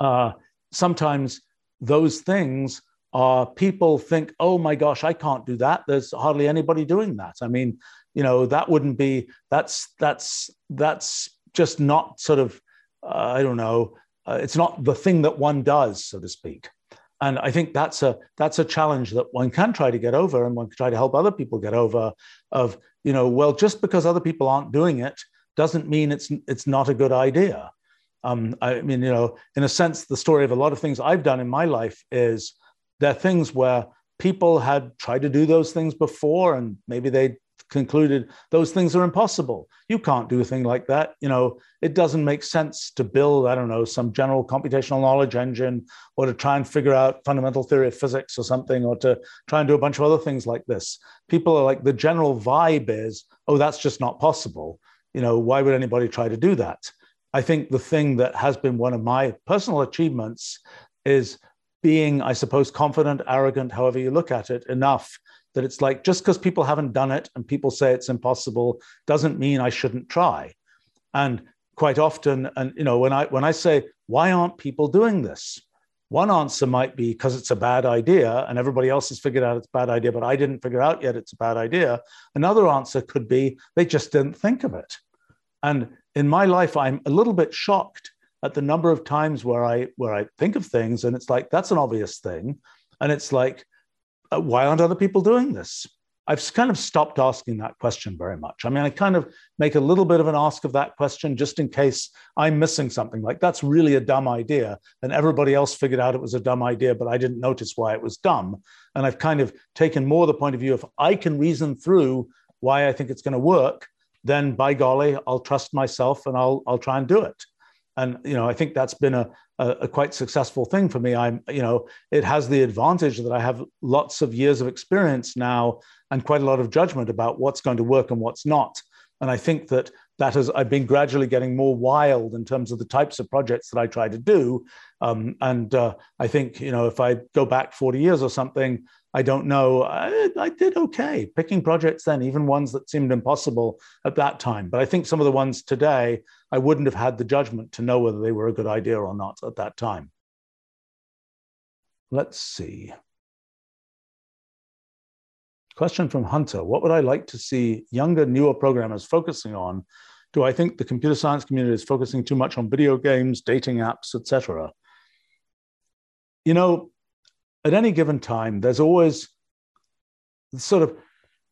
uh, sometimes those things are people think, oh my gosh, I can't do that. There's hardly anybody doing that. I mean, you know, that wouldn't be, that's, that's, that's just not sort of, uh, I don't know, uh, it's not the thing that one does, so to speak. And I think that's a that's a challenge that one can try to get over, and one can try to help other people get over. Of you know, well, just because other people aren't doing it doesn't mean it's it's not a good idea. Um, I mean, you know, in a sense, the story of a lot of things I've done in my life is there are things where people had tried to do those things before, and maybe they concluded those things are impossible. You can't do a thing like that. You know, it doesn't make sense to build, I don't know, some general computational knowledge engine or to try and figure out fundamental theory of physics or something, or to try and do a bunch of other things like this. People are like, the general vibe is, oh, that's just not possible you know, why would anybody try to do that? I think the thing that has been one of my personal achievements is being, I suppose, confident, arrogant, however you look at it, enough that it's like just because people haven't done it and people say it's impossible doesn't mean I shouldn't try. And quite often, and you know, when I when I say, why aren't people doing this? One answer might be because it's a bad idea and everybody else has figured out it's a bad idea, but I didn't figure out yet it's a bad idea. Another answer could be they just didn't think of it. And in my life, I'm a little bit shocked at the number of times where I where I think of things and it's like that's an obvious thing, and it's like, uh, why aren't other people doing this? I've kind of stopped asking that question very much. I mean, I kind of make a little bit of an ask of that question just in case I'm missing something. Like, that's really a dumb idea. And everybody else figured out it was a dumb idea, but I didn't notice why it was dumb. And I've kind of taken more the point of view if I can reason through why I think it's going to work, then by golly, I'll trust myself and I'll, I'll try and do it. And you know i think that's been a, a, a, quite successful thing for me. I'm you know it has the advantage that i have lots of years of experience now and quite a lot of judgment about what's going to work and what's not. And i think that that has i've been gradually getting more wild in terms of the types of projects that i try to do. Um, and uh, i think you know if i go back 40 years or something I don't know. I, I, did okay picking projects then, even ones that seemed impossible at that time. But I think some of the ones today, I wouldn't have had the judgment to know whether they were a good idea or not at that time. Let's see. Question from Hunter What would I like to see younger, newer programmers focusing on? Do I think the computer science community is focusing too much on video games, dating apps, etc.? You know, at any given time, there's always sort of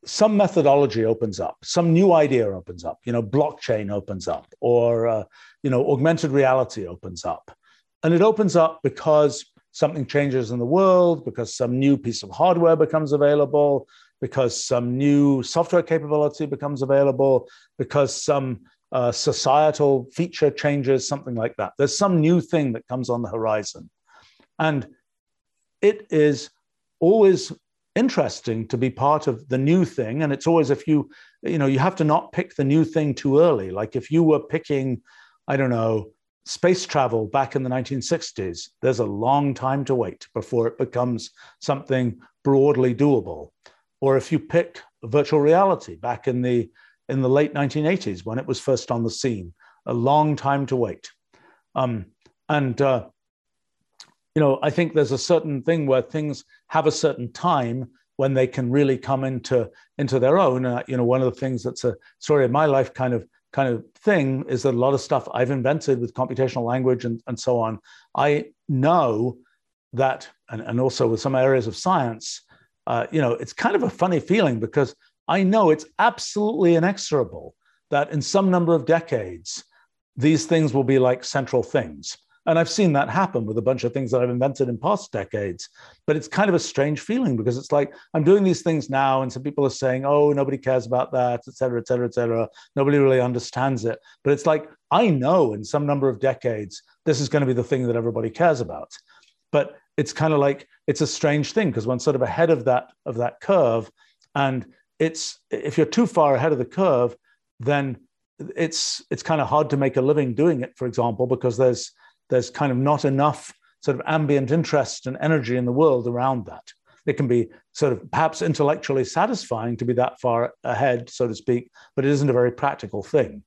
some methodology opens up, some new idea opens up, you know, blockchain opens up, or, uh, you know, augmented reality opens up. And it opens up because something changes in the world, because some new piece of hardware becomes available, because some new software capability becomes available, because some uh, societal feature changes, something like that. There's some new thing that comes on the horizon. And it is always interesting to be part of the new thing and it's always if you you know you have to not pick the new thing too early. Like if you were picking i don't know space travel back in the 1960s there's a long time to wait before it becomes something broadly doable. Or if you pick virtual reality back in the in the late 1980s when it was first on the scene a long time to wait. Um, and uh, you know, I think there's a certain thing where things have a certain time when they can really come into into their own. Uh, you know, one of the things that's a story of my life kind of kind of thing is that a lot of stuff I've invented with computational language and, and so on, I know that, and, and also with some areas of science, uh, you know, it's kind of a funny feeling because I know it's absolutely inexorable that in some number of decades, these things will be like central things. And I've seen that happen with a bunch of things that I've invented in past decades. But it's kind of a strange feeling because it's like I'm doing these things now, and some people are saying, oh, nobody cares about that, et cetera, et cetera, et cetera. Nobody really understands it. But it's like, I know in some number of decades, this is going to be the thing that everybody cares about. But it's kind of like it's a strange thing because one's sort of ahead of that of that curve. And it's if you're too far ahead of the curve, then it's it's kind of hard to make a living doing it, for example, because there's there's kind of not enough sort of ambient interest and energy in the world around that. It can be sort of perhaps intellectually satisfying to be that far ahead, so to speak, but it isn't a very practical thing.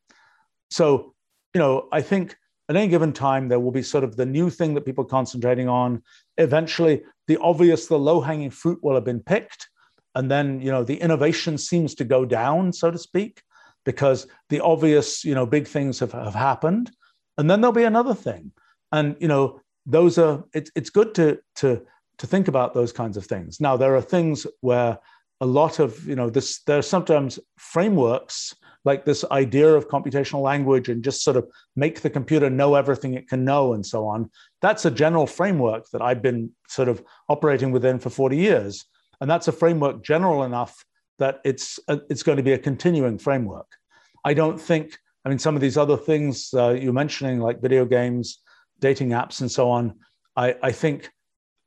So, you know, I think at any given time, there will be sort of the new thing that people are concentrating on. Eventually, the obvious, the low hanging fruit will have been picked. And then, you know, the innovation seems to go down, so to speak, because the obvious, you know, big things have, have happened. And then there'll be another thing and you know those are it's, it's good to to to think about those kinds of things. Now there are things where a lot of you know this there are sometimes frameworks like this idea of computational language and just sort of make the computer know everything it can know and so on. That's a general framework that i've been sort of operating within for 40 years. And that's a framework general enough that it's a, it's going to be a continuing framework. I don't think i mean some of these other things uh, you're mentioning like video games dating apps and so on, I, I think,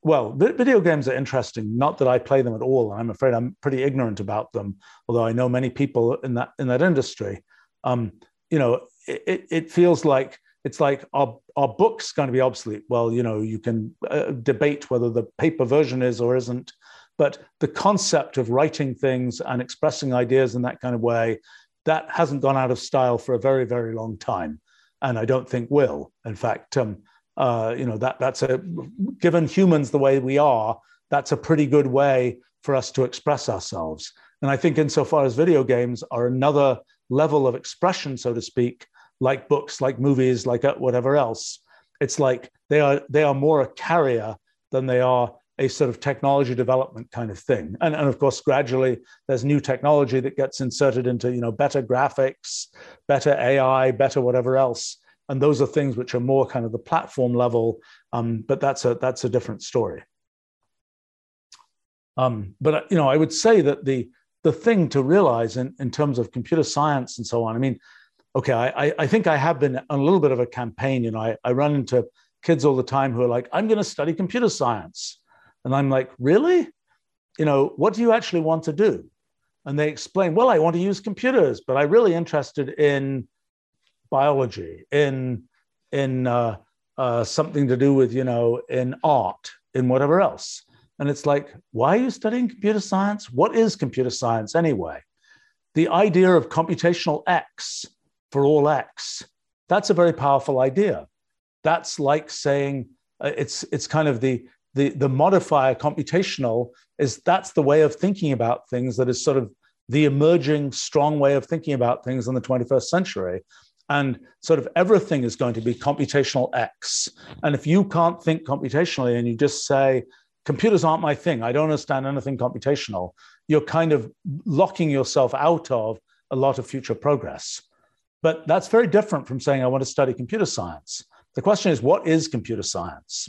well, video games are interesting. Not that I play them at all. I'm afraid I'm pretty ignorant about them, although I know many people in that in that industry. Um, you know, it, it feels like it's like our, our book's going to be obsolete. Well, you know, you can uh, debate whether the paper version is or isn't, but the concept of writing things and expressing ideas in that kind of way, that hasn't gone out of style for a very, very long time and I don't think will. In fact, um, uh, you know that that's a given humans the way we are, that's a pretty good way for us to express ourselves. And I think insofar as video games are another level of expression, so to speak, like books, like movies, like uh, whatever else, it's like they are they are more a carrier than they are a sort of technology development kind of thing. And, and of course, gradually there's new technology that gets inserted into, you know, better graphics, better AI, better whatever else. And those are things which are more kind of the platform level. Um, but that's a that's a different story. Um, but you know, I would say that the the thing to realize in, in terms of computer science and so on, I mean, okay, I, I think I have been on a little bit of a campaign. You know, I, I run into kids all the time who are like, I'm going to study computer science. And I'm like, really? You know, what do you actually want to do? And they explain, well, I want to use computers, but I'm really interested in biology, in in uh, uh, something to do with, you know, in art, in whatever else. And it's like, why are you studying computer science? What is computer science anyway? The idea of computational X for all X, that's a very powerful idea. That's like saying uh, it's, it's kind of the, the, the modifier computational is that's the way of thinking about things that is sort of the emerging strong way of thinking about things in the 21st century. And sort of everything is going to be computational X. And if you can't think computationally and you just say, computers aren't my thing. I don't understand anything computational. You're kind of locking yourself out of a lot of future progress. But that's very different from saying, I want to study computer science. The question is, what is computer science?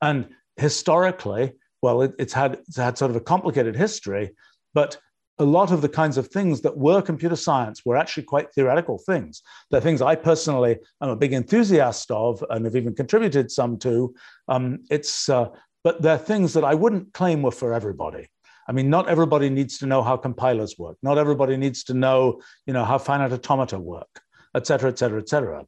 And historically, well, it, it's, had, it's had sort of a complicated history, but a lot of the kinds of things that were computer science were actually quite theoretical things. They're things I personally am a big enthusiast of and have even contributed some to. Um, it's uh, but they're things that I wouldn't claim were for everybody. I mean, not everybody needs to know how compilers work. Not everybody needs to know, you know, how finite automata work, et cetera, et cetera, et cetera.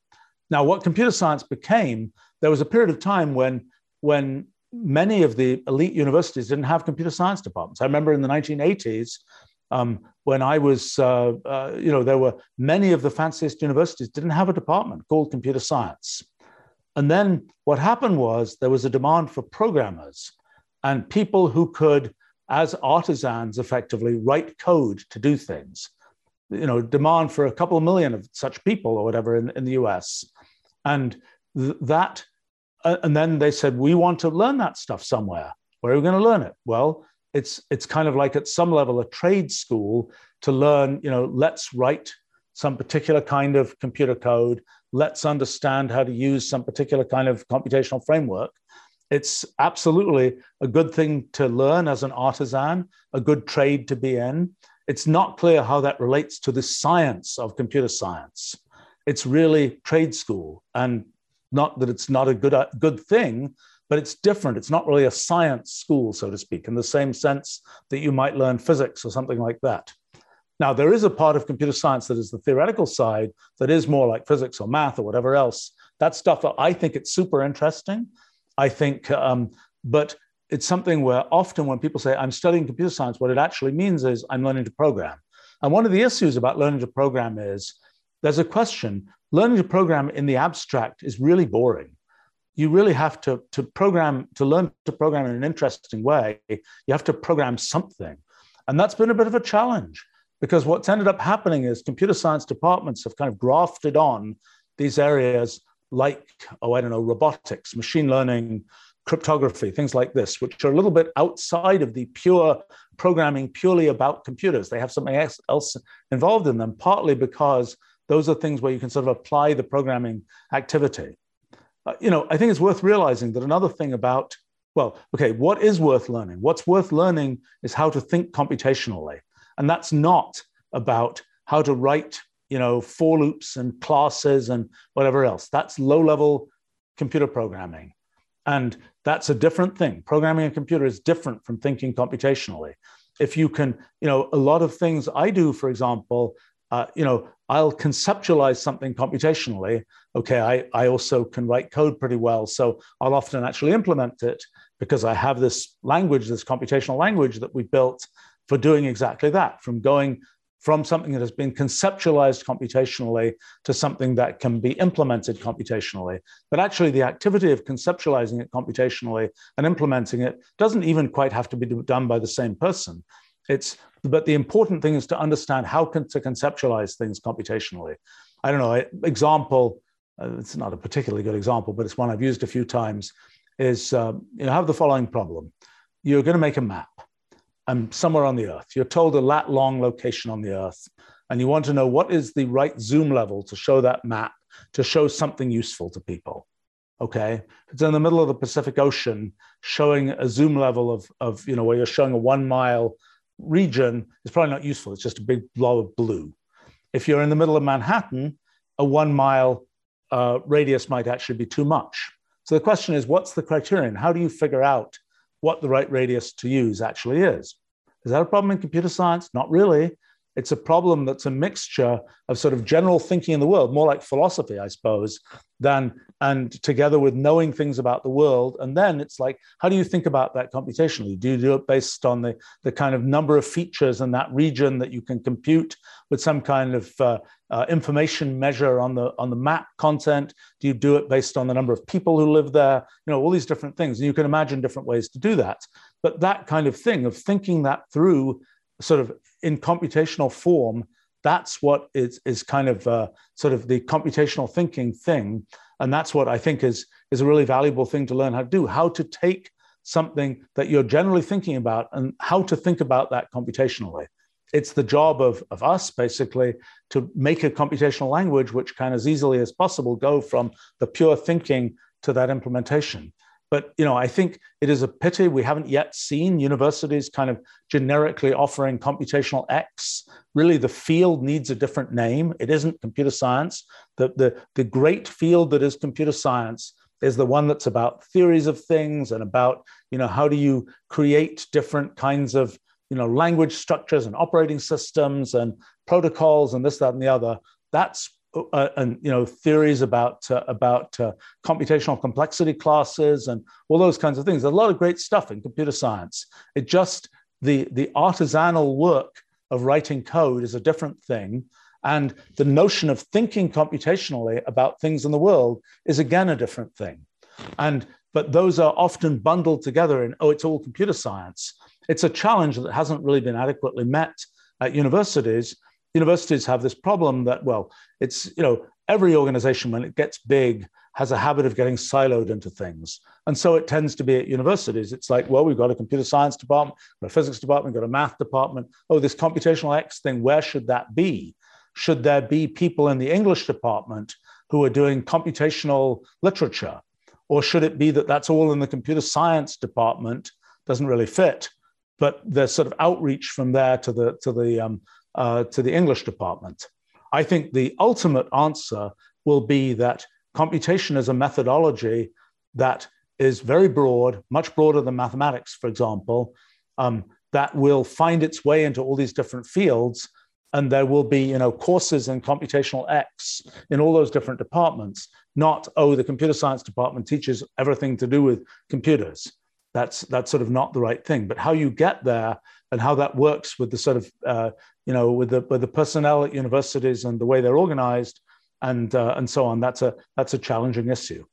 Now, what computer science became, there was a period of time when, when many of the elite universities didn't have computer science departments. I remember in the 1980s, um, when I was, uh, uh, you know, there were many of the fanciest universities didn't have a department called computer science. And then what happened was there was a demand for programmers and people who could, as artisans, effectively write code to do things. You know, demand for a couple million of such people or whatever in, in the US. And th- that, Uh, and then they said, we want to learn that stuff somewhere. Where are we going to learn it? Well, it's it's kind of like at some level a trade school to learn, you know, let's write some particular kind of computer code let's understand how to use some particular kind of computational framework. It's absolutely a good thing to learn as an artisan, a good trade to be in. It's not clear how that relates to the science of computer science. It's really trade school, and not that it's not a good, a good thing, but it's different. It's not really a science school, so to speak, in the same sense that you might learn physics or something like that. Now, there is a part of computer science that is the theoretical side that is more like physics or math or whatever else. That stuff, I think it's super interesting. I think, um, but it's something where often when people say, I'm studying computer science, what it actually means is I'm learning to program. And one of the issues about learning to program is there's a question learning to program in the abstract is really boring. You really have to, to program, to learn to program in an interesting way, you have to program something. And that's been a bit of a challenge because what's ended up happening is computer science departments have kind of grafted on these areas like, oh, I don't know, robotics, machine learning, cryptography, things like this, which are a little bit outside of the pure programming, purely about computers. They have something else involved in them, partly because those are things where you can sort of apply the programming activity. Uh, you know, I think it's worth realizing that another thing about, well, okay, what is worth learning? What's worth learning is how to think computationally. And that's not about how to write, you know, for loops and classes and whatever else. That's low level computer programming. And that's a different thing. Programming a computer is different from thinking computationally. If you can, you know, a lot of things I do, for example, uh, you know, I'll conceptualize something computationally. Okay, I, I also can write code pretty well. So I'll often actually implement it because I have this language, this computational language that we built for doing exactly that, from going from something that has been conceptualized computationally to something that can be implemented computationally. But actually, the activity of conceptualizing it computationally and implementing it doesn't even quite have to be done by the same person. It's but the important thing is to understand how can, to conceptualize things computationally. I don't know. Example. Uh, it's not a particularly good example, but it's one I've used a few times. Is uh, you know have the following problem you're going to make a map um, somewhere on the earth. You're told a lat long location on the earth, and you want to know what is the right zoom level to show that map to show something useful to people. Okay, it's in the middle of the Pacific Ocean, showing a zoom level of, of you know where you're showing a one mile region is probably not useful. It's just a big blob of blue. If you're in the middle of Manhattan, a one mile uh, radius might actually be too much. So the question is, what's the criterion? How do you figure out what the right radius to use actually is? Is that a problem in computer science? Not really. It's a problem that's a mixture of sort of general thinking in the world, more like philosophy, I suppose, than and together with knowing things about the world. And then it's like, how do you think about that computationally? Do you do it based on the, the kind of number of features in that region that you can compute with some kind of uh, uh, information measure on the on the map content? Do you do it based on the number of people who live there? You know, all these different things. And you can imagine different ways to do that. But that kind of thing of thinking that through sort of in computational form, that's what is, is kind of uh, sort of the computational thinking thing. And that's what I think is, is a really valuable thing to learn how to do, how to take something that you're generally thinking about and how to think about that computationally. It's the job of, of us basically to make a computational language which can as easily as possible go from the pure thinking to that implementation. But you know, I think it is a pity we haven't yet seen universities kind of generically offering computational X. Really, the field needs a different name. It isn't computer science. The, the, the great field that is computer science is the one that's about theories of things and about you know how do you create different kinds of you know language structures and operating systems and protocols and this that and the other that's uh, and you know theories about uh, about uh, computational complexity classes and all those kinds of things. There's a lot of great stuff in computer science. It just the the artisanal work of writing code is a different thing, and the notion of thinking computationally about things in the world is again a different thing. And but those are often bundled together in oh, it's all computer science. It's a challenge that hasn't really been adequately met at universities universities have this problem that, well, it's, you know, every organization, when it gets big, has a habit of getting siloed into things. And so it tends to be at universities. It's like, well, we've got a computer science department, a physics department, we've got a math department. Oh, this computational X thing, where should that be? Should there be people in the English department who are doing computational literature? Or should it be that that's all in the computer science department? Doesn't really fit. But there's sort of outreach from there to the, to the um, uh, to the English department. I think the ultimate answer will be that computation is a methodology that is very broad, much broader than mathematics, for example, um, that will find its way into all these different fields. And there will be, you know, courses in computational X in all those different departments. Not, oh, the computer science department teaches everything to do with computers. That's that's sort of not the right thing. But how you get there and how that works with the sort of uh, you know with the with the personnel at universities and the way they're organized and uh, and so on. That's a that's a challenging issue.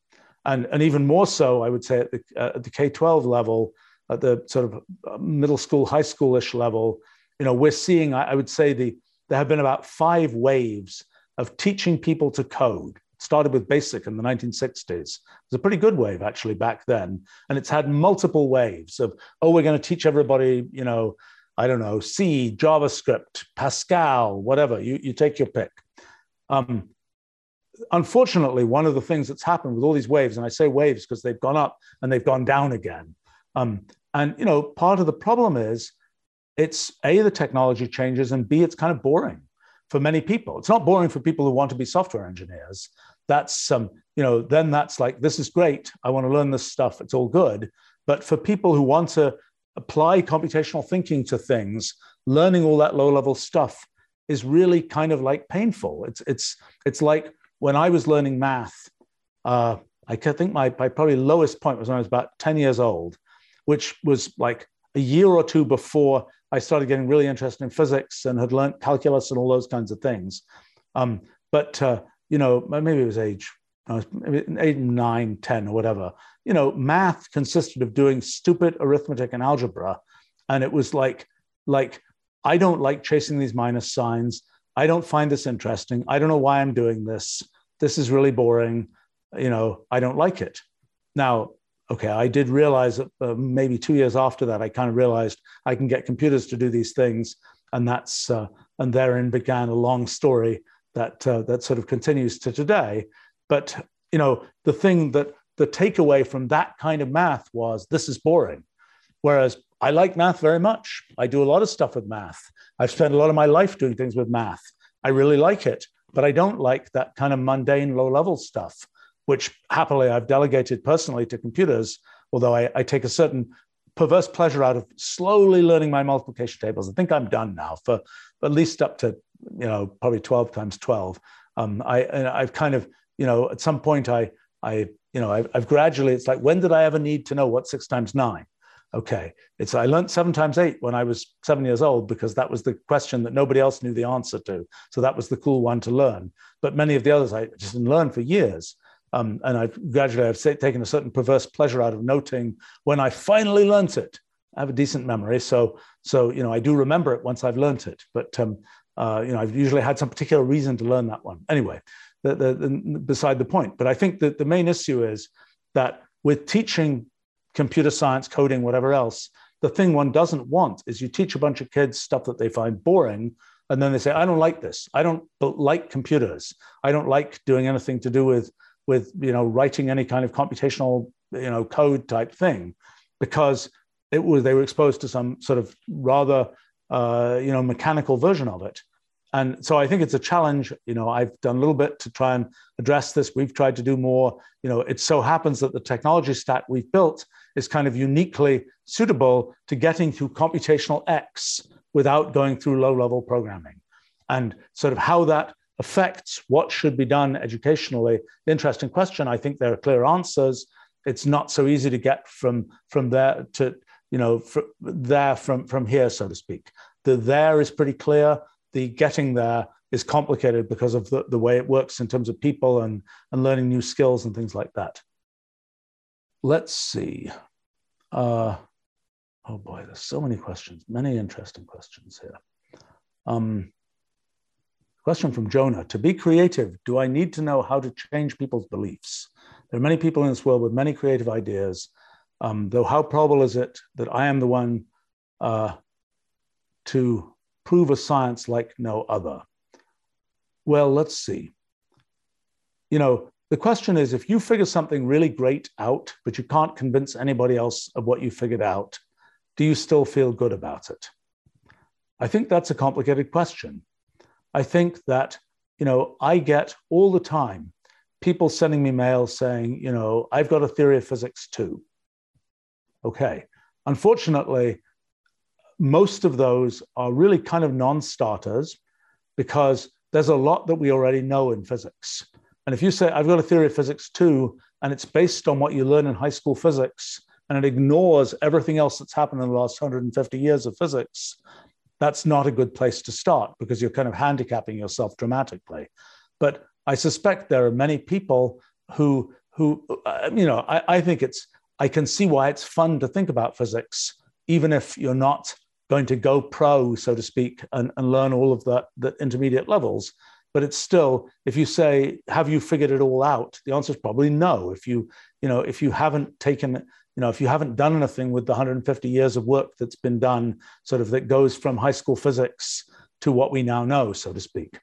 And and even more so i would say at the, uh, at the k-12 level at the sort of uh, middle school high schoolish level you know we're seeing i, I would say the there have been about five waves of teaching people to code started with basic in the 1960s it was a pretty good wave actually back then and it's had multiple waves of oh we're going to teach everybody you know I don't know, C, JavaScript, Pascal, whatever. You, you take your pick. Um, unfortunately, one of the things that's happened with all these waves, and I say waves because they've gone up and they've gone down again. Um, and you know, part of the problem is it's a the technology changes, and b it's kind of boring for many people. It's not boring for people who want to be software engineers. That's um, you know, then that's like this is great. I want to learn this stuff. It's all good. But for people who want to apply computational thinking to things, learning all that low level stuff is really kind of like painful. It's, it's, it's like when I was learning math, uh, I think my, my probably lowest point was when I was about 10 years old, which was like a year or two before I started getting really interested in physics and had learned calculus and all those kinds of things. Um, but, uh, you know, maybe it was age, uh, nine, 10 or whatever you know, math consisted of doing stupid arithmetic and algebra. And it was like, like, I don't like chasing these minus signs. I don't find this interesting. I don't know why I'm doing this. This is really boring. You know, I don't like it. Now, okay, I did realize that uh, maybe two years after that, I kind of realized I can get computers to do these things, and that's uh, and therein began a long story that uh, that sort of continues to today. But you know, the thing that the takeaway from that kind of math was this is boring, whereas I like math very much. I do a lot of stuff with math. I've spent a lot of my life doing things with math. I really like it, but I don't like that kind of mundane, low level stuff which happily I've delegated personally to computers, although I, I, take a certain perverse pleasure out of slowly learning my multiplication tables. I think I'm done now for at least up to, you know, probably 12 times 12. Um, I, I've kind of, you know, at some point I, I, you know, I've, I've gradually, it's like, when did I ever need to know what six times nine? Okay, it's I learned seven times eight when I was seven years old because that was the question that nobody else knew the answer to. So that was the cool one to learn. But many of the others I just didn't learn for years. Um, and I've gradually I've taken a certain perverse pleasure out of noting when I finally learnt it. I have a decent memory, so so you know I do remember it once I've learnt it. But um, uh, you know I've usually had some particular reason to learn that one. Anyway, the, the, the, beside the point. But I think that the main issue is that with teaching computer science, coding, whatever else, the thing one doesn't want is you teach a bunch of kids stuff that they find boring, and then they say, "I don't like this. I don't like computers. I don't like doing anything to do with." With you know writing any kind of computational you know code type thing because it was they were exposed to some sort of rather uh, you know mechanical version of it. And so i think it's a challenge. You know i've done a little bit to try and address this. We've tried to do more. You know it so happens that the technology stack we've built is kind of uniquely suitable to getting through computational x without going through low level programming. And sort of how that affects what should be done educationally. Interesting question. I think there are clear answers. It's not so easy to get from from there to you know fr- there from from here, so to speak. The there is pretty clear. The getting there is complicated because of the, the way it works in terms of people and, and learning new skills and things like that. Let's see. Uh, oh boy, there's so many questions, many interesting questions here. Um, Question from Jonah To be creative, do I need to know how to change people's beliefs? There are many people in this world with many creative ideas, um, though, how probable is it that I am the one uh, to prove a science like no other? Well, let's see. You know, the question is if you figure something really great out, but you can't convince anybody else of what you figured out, do you still feel good about it? I think that's a complicated question. I think that, you know, I get all the time people sending me mail saying, you know, I've got a theory of physics too. Okay. Unfortunately, most of those are really kind of non starters because there's a lot that we already know in physics. And if you say, I've got a theory of physics too, and it's based on what you learn in high school physics, and it ignores everything else that's happened in the last 150 years of physics, that's not a good place to start because you're kind of handicapping yourself dramatically. But I suspect there are many people who, who uh, you know, I, I think it's, I can see why it's fun to think about physics, even if you're not going to go pro, so to speak, and, and learn all of the, the intermediate levels. But it's still, if you say, have you figured it all out? The answer is probably no. If you, you know, if you haven't taken you know, if you haven't done anything with the 150 years of work that's been done, sort of that goes from high school physics to what we now know, so to speak.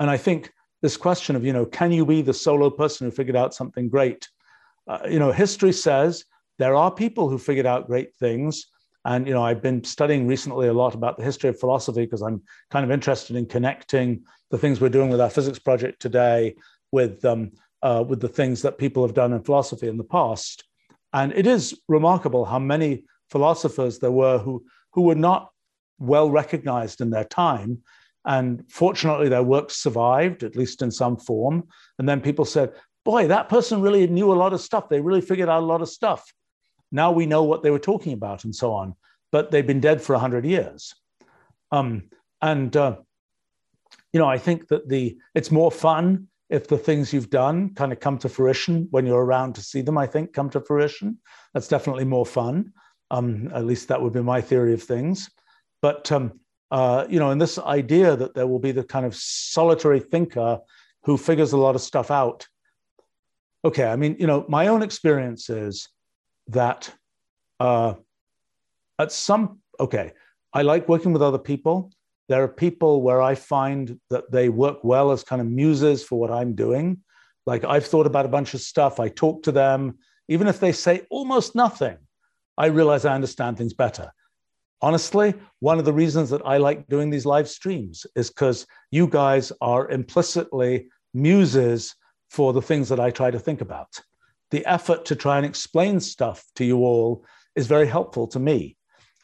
And I think this question of, you know, can you be the solo person who figured out something great? Uh, you know, history says there are people who figured out great things. And, you know, I've been studying recently a lot about the history of philosophy because I'm kind of interested in connecting the things we're doing with our physics project today with, um, uh, with the things that people have done in philosophy in the past. And it is remarkable how many philosophers there were who, who were not well recognized in their time. And fortunately, their works survived, at least in some form. And then people said, boy, that person really knew a lot of stuff. They really figured out a lot of stuff. Now we know what they were talking about and so on. But they've been dead for 100 years. Um, and, uh, you know, I think that the it's more fun if the things you've done kind of come to fruition when you're around to see them, I think come to fruition. That's definitely more fun. Um, at least that would be my theory of things. But um, uh, you know, and this idea that there will be the kind of solitary thinker who figures a lot of stuff out. Okay, I mean, you know, my own experience is that uh, at some okay, I like working with other people. There are people where I find that they work well as kind of muses for what I'm doing. Like I've thought about a bunch of stuff. I talk to them, even if they say almost nothing. I realize I understand things better. Honestly, one of the reasons that I like doing these live streams is because you guys are implicitly muses for the things that I try to think about. The effort to try and explain stuff to you all is very helpful to me.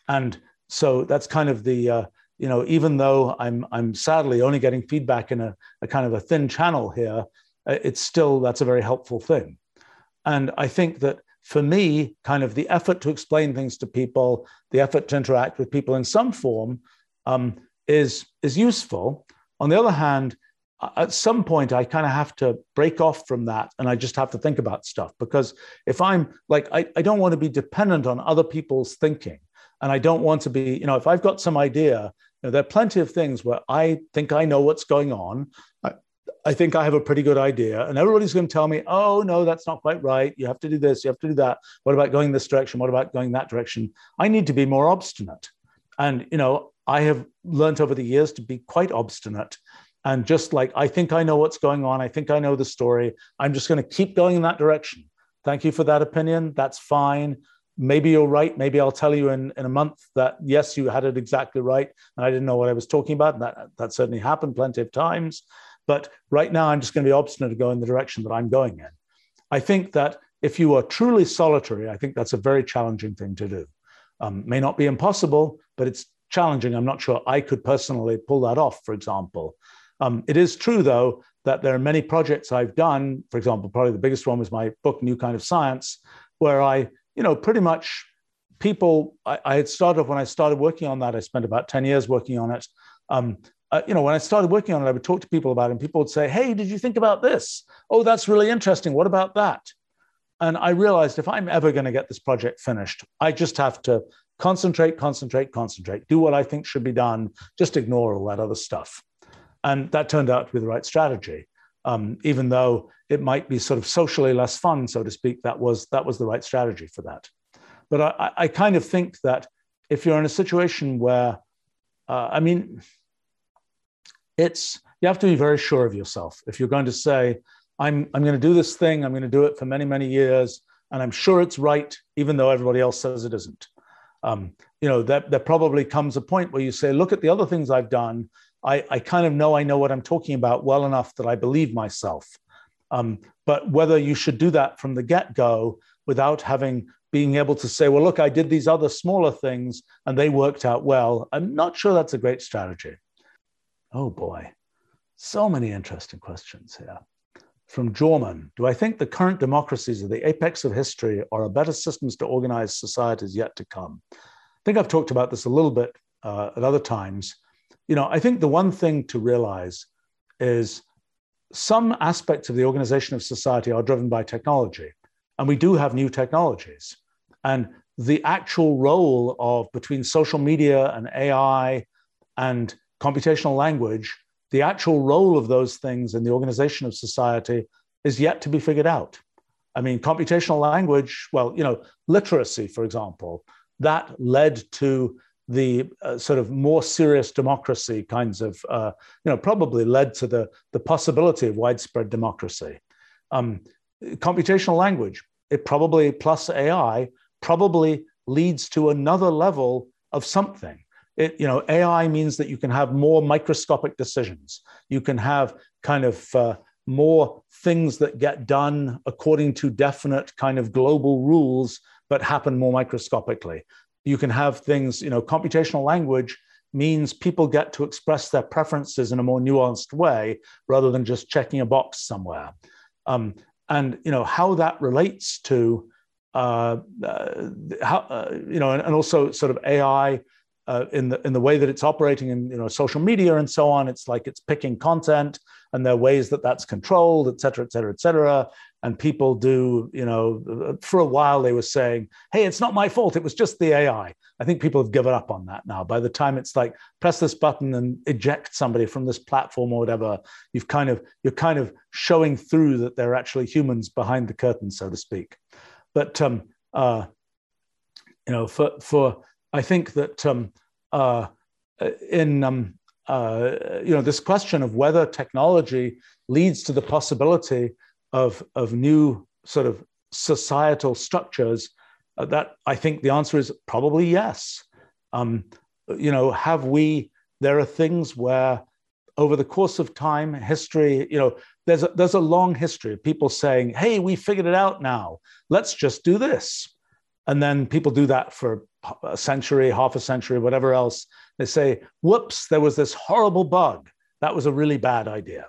And so that's kind of the, uh, you know, even though I'm, I'm sadly only getting feedback in a, a kind of a thin channel here, uh, it's still, that's a very helpful thing. And I think that for me, kind of the effort to explain things to people, the effort to interact with people in some form um, is, is useful. On the other hand, at some point, I kind of have to break off from that and I just have to think about stuff because if I'm like, I, I don't want to be dependent on other people's thinking. And I don't want to be, you know, if I've got some idea, know, there are plenty of things where I think I know what's going on. I, I think I have a pretty good idea. And everybody's going to tell me, oh, no, that's not quite right. You have to do this, you have to do that. What about going this direction? What about going that direction? I need to be more obstinate. And, you know, I have learned over the years to be quite obstinate. And just like, I think I know what's going on. I think I know the story. I'm just going to keep going in that direction. Thank you for that opinion. That's fine. Maybe you're right. Maybe I'll tell you in, in a month that, yes, you had it exactly right. And I didn't know what I was talking about. And that, that certainly happened plenty of times. But right now, I'm just going to be obstinate to go in the direction that I'm going in. I think that if you are truly solitary, I think that's a very challenging thing to do. Um, may not be impossible, but it's challenging. I'm not sure I could personally pull that off, for example. Um, it is true, though, that there are many projects I've done. For example, probably the biggest one was my book, New Kind of Science, where I, you know, pretty much people, I, I had started when I started working on that, I spent about 10 years working on it. Um, uh, you know, when I started working on it, I would talk to people about it, and people would say, Hey, did you think about this? Oh, that's really interesting. What about that? And I realized if I'm ever going to get this project finished, I just have to concentrate, concentrate, concentrate, do what I think should be done, just ignore all that other stuff. And that turned out to be the right strategy. Um, even though it might be sort of socially less fun, so to speak, that was that was the right strategy for that. But I, I kind of think that if you're in a situation where, uh, I mean, it's you have to be very sure of yourself if you're going to say i'm i'm going to do this thing i'm going to do it for many many years and i'm sure it's right even though everybody else says it isn't um, you know that there probably comes a point where you say look at the other things i've done i, I kind of know i know what i'm talking about well enough that i believe myself um, but whether you should do that from the get-go without having being able to say well look i did these other smaller things and they worked out well i'm not sure that's a great strategy Oh boy, so many interesting questions here. From Jorman, do I think the current democracies are the apex of history or are better systems to organize societies yet to come? I think I've talked about this a little bit uh, at other times. You know, I think the one thing to realize is some aspects of the organization of society are driven by technology, and we do have new technologies. And the actual role of between social media and AI and computational language, the actual role of those things in the organization of society is yet to be figured out. I mean, computational language, well, you know, literacy, for example, that led to the uh, sort of more serious democracy kinds of, uh, you know, probably led to the, the possibility of widespread democracy. Um, computational language, it probably, plus AI, probably leads to another level of something it, you know, AI means that you can have more microscopic decisions. You can have kind of uh, more things that get done according to definite kind of global rules, but happen more microscopically. You can have things, you know, computational language means people get to express their preferences in a more nuanced way rather than just checking a box somewhere. Um, and you know how that relates to uh, uh, how uh, you know, and, and, also sort of AI uh, in the in the way that it's operating in you know social media and so on. It's like it's picking content, and there are ways that that's controlled, et cetera, et cetera, et cetera. And people do, you know, for a while they were saying, "Hey, it's not my fault. It was just the AI." I think people have given up on that now. By the time it's like press this button and eject somebody from this platform or whatever, you've kind of you're kind of showing through that there are actually humans behind the curtain, so to speak. But um, uh, you know, for for I think that um, uh, in um, uh, you know this question of whether technology leads to the possibility of of new sort of societal structures, uh, that I think the answer is probably yes. Um, you know, have we? There are things where over the course of time, history, you know, there's a, there's a long history of people saying, "Hey, we figured it out now. Let's just do this." And then people do that for a century, half a century, whatever else. They say, whoops, there was this horrible bug. That was a really bad idea.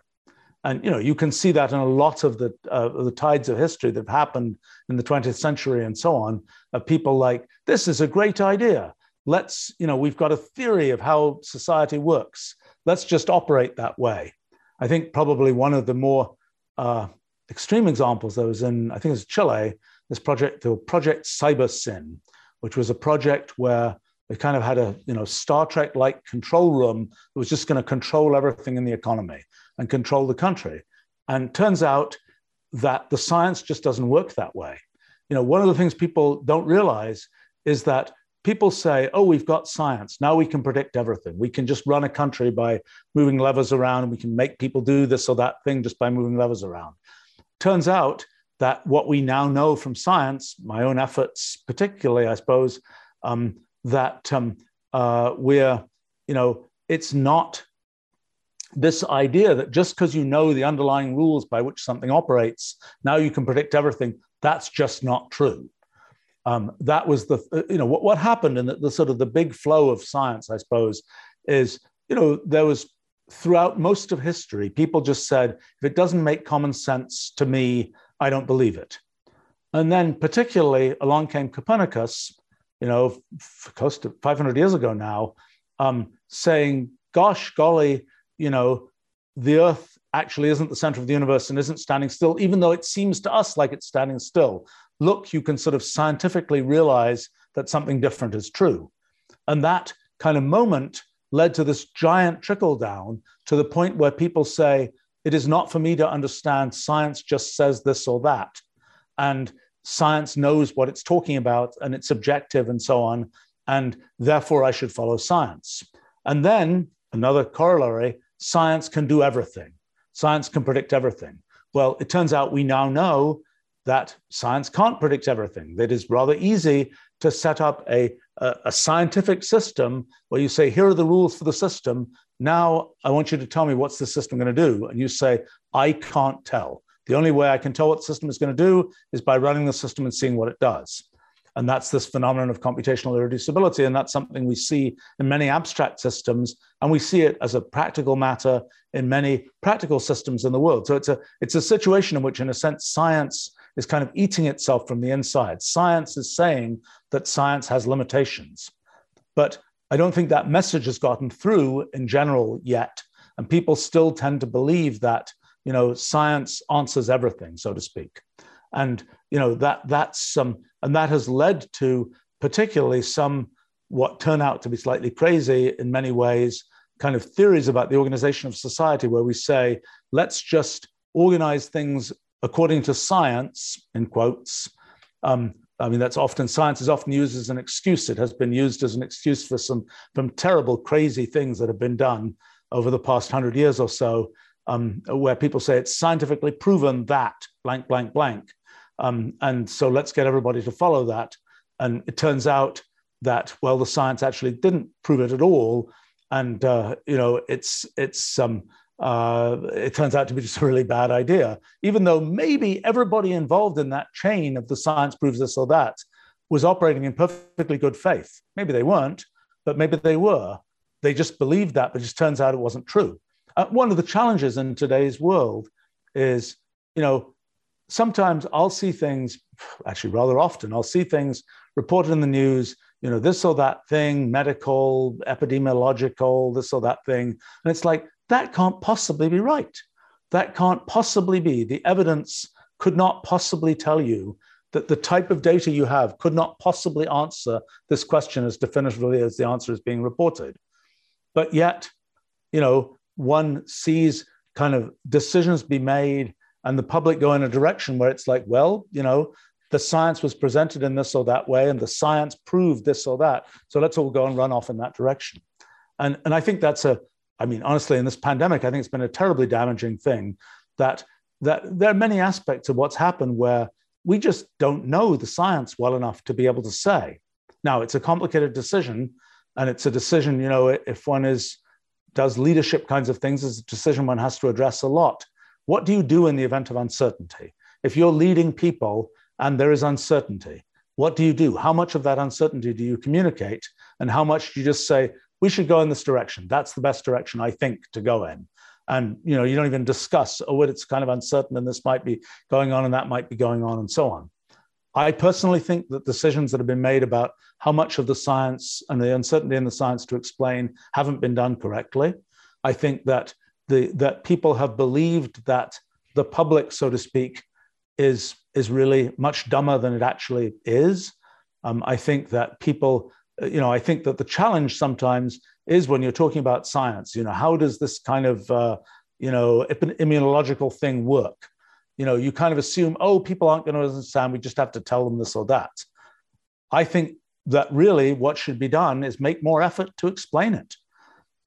And you know, you can see that in a lot of the uh, the tides of history that have happened in the 20th century and so on, of people like, this is a great idea. Let's, you know, we've got a theory of how society works. Let's just operate that way. I think probably one of the more uh, extreme examples, though, is in, I think it's Chile, this project, the Project Cyber CyberSyn, which was a project where they kind of had a you know Star Trek like control room that was just going to control everything in the economy and control the country. And turns out that the science just doesn't work that way. You know, one of the things people don't realize is that people say, oh, we've got science. Now we can predict everything. We can just run a country by moving levers around. We can make people do this or that thing just by moving levers around. Turns out that what we now know from science, my own efforts particularly, I suppose, um, that um, uh, we're, you know, it's not this idea that just because you know the underlying rules by which something operates, now you can predict everything. That's just not true. Um, that was the, uh, you know, what, what happened in the, the sort of the big flow of science, I suppose, is, you know, there was throughout most of history, people just said, if it doesn't make common sense to me, I don't believe it. And then, particularly, along came Copernicus, you know, close to 500 years ago now, um, saying, gosh, golly, you know, the Earth actually isn't the center of the universe and isn't standing still, even though it seems to us like it's standing still. Look, you can sort of scientifically realize that something different is true. And that kind of moment led to this giant trickle down to the point where people say, it is not for me to understand. Science just says this or that. And science knows what it's talking about and it's objective and so on. And therefore, I should follow science. And then another corollary science can do everything, science can predict everything. Well, it turns out we now know that science can't predict everything. That is rather easy to set up a, a, a, scientific system where you say, here are the rules for the system. Now I want you to tell me what's the system going to do. And you say, I can't tell. The only way I can tell what the system is going to do is by running the system and seeing what it does. And that's this phenomenon of computational irreducibility. And that's something we see in many abstract systems. And we see it as a practical matter in many practical systems in the world. So it's a, it's a situation in which, in a sense, science is kind of eating itself from the inside. Science is saying that science has limitations. But I don't think that message has gotten through in general yet. And people still tend to believe that, you know, science answers everything, so to speak. And, you know, that that's some, and that has led to particularly some what turn out to be slightly crazy in many ways kind of theories about the organization of society where we say, let's just organize things according to science, in quotes. Um, I mean, that's often science is often used as an excuse. It has been used as an excuse for some from terrible, crazy things that have been done over the past hundred years or so, um, where people say it's scientifically proven that blank, blank, blank. Um, and so let's get everybody to follow that. And it turns out that well, the science actually didn't prove it at all, and uh, you know it's it's um, uh, it turns out to be just a really bad idea. Even though maybe everybody involved in that chain of the science proves this or that was operating in perfectly good faith. Maybe they weren't, but maybe they were. They just believed that, but it just turns out it wasn't true. Uh, one of the challenges in today's world is, you know, sometimes I'll see things, actually, rather often, I'll see things reported in the news, you know, this or that thing, medical, epidemiological, this or that thing. And it's like, that can't possibly be right. That can't possibly be. The evidence could not possibly tell you that the type of data you have could not possibly answer this question as definitively as the answer is being reported. But yet, you know, one sees kind of decisions be made and the public go in a direction where it's like, well, you know, the science was presented in this or that way, and the science proved this or that. So let's all go and run off in that direction. And, and I think that's a, I mean, honestly, in this pandemic, I think it's been a terribly damaging thing that, that there are many aspects of what's happened where we just don't know the science well enough to be able to say. Now, it's a complicated decision, and it's a decision, you know, if one is does leadership kinds of things, is a decision one has to address a lot. What do you do in the event of uncertainty? If you're leading people and there is uncertainty. What do you do? How much of that uncertainty do you communicate? And how much do you just say, we should go in this direction? That's the best direction I think to go in. And you know, you don't even discuss, oh, it's kind of uncertain and this might be going on and that might be going on and so on. I personally think that decisions that have been made about how much of the science and the uncertainty in the science to explain haven't been done correctly. I think that the that people have believed that the public, so to speak, is is really much dumber than it actually is. Um, I think that people, you know, I think that the challenge sometimes is when you're talking about science. You know, how does this kind of uh, you know immunological thing work? You know, you kind of assume, oh, people aren't going to understand. We just have to tell them this or that. I think that really what should be done is make more effort to explain it.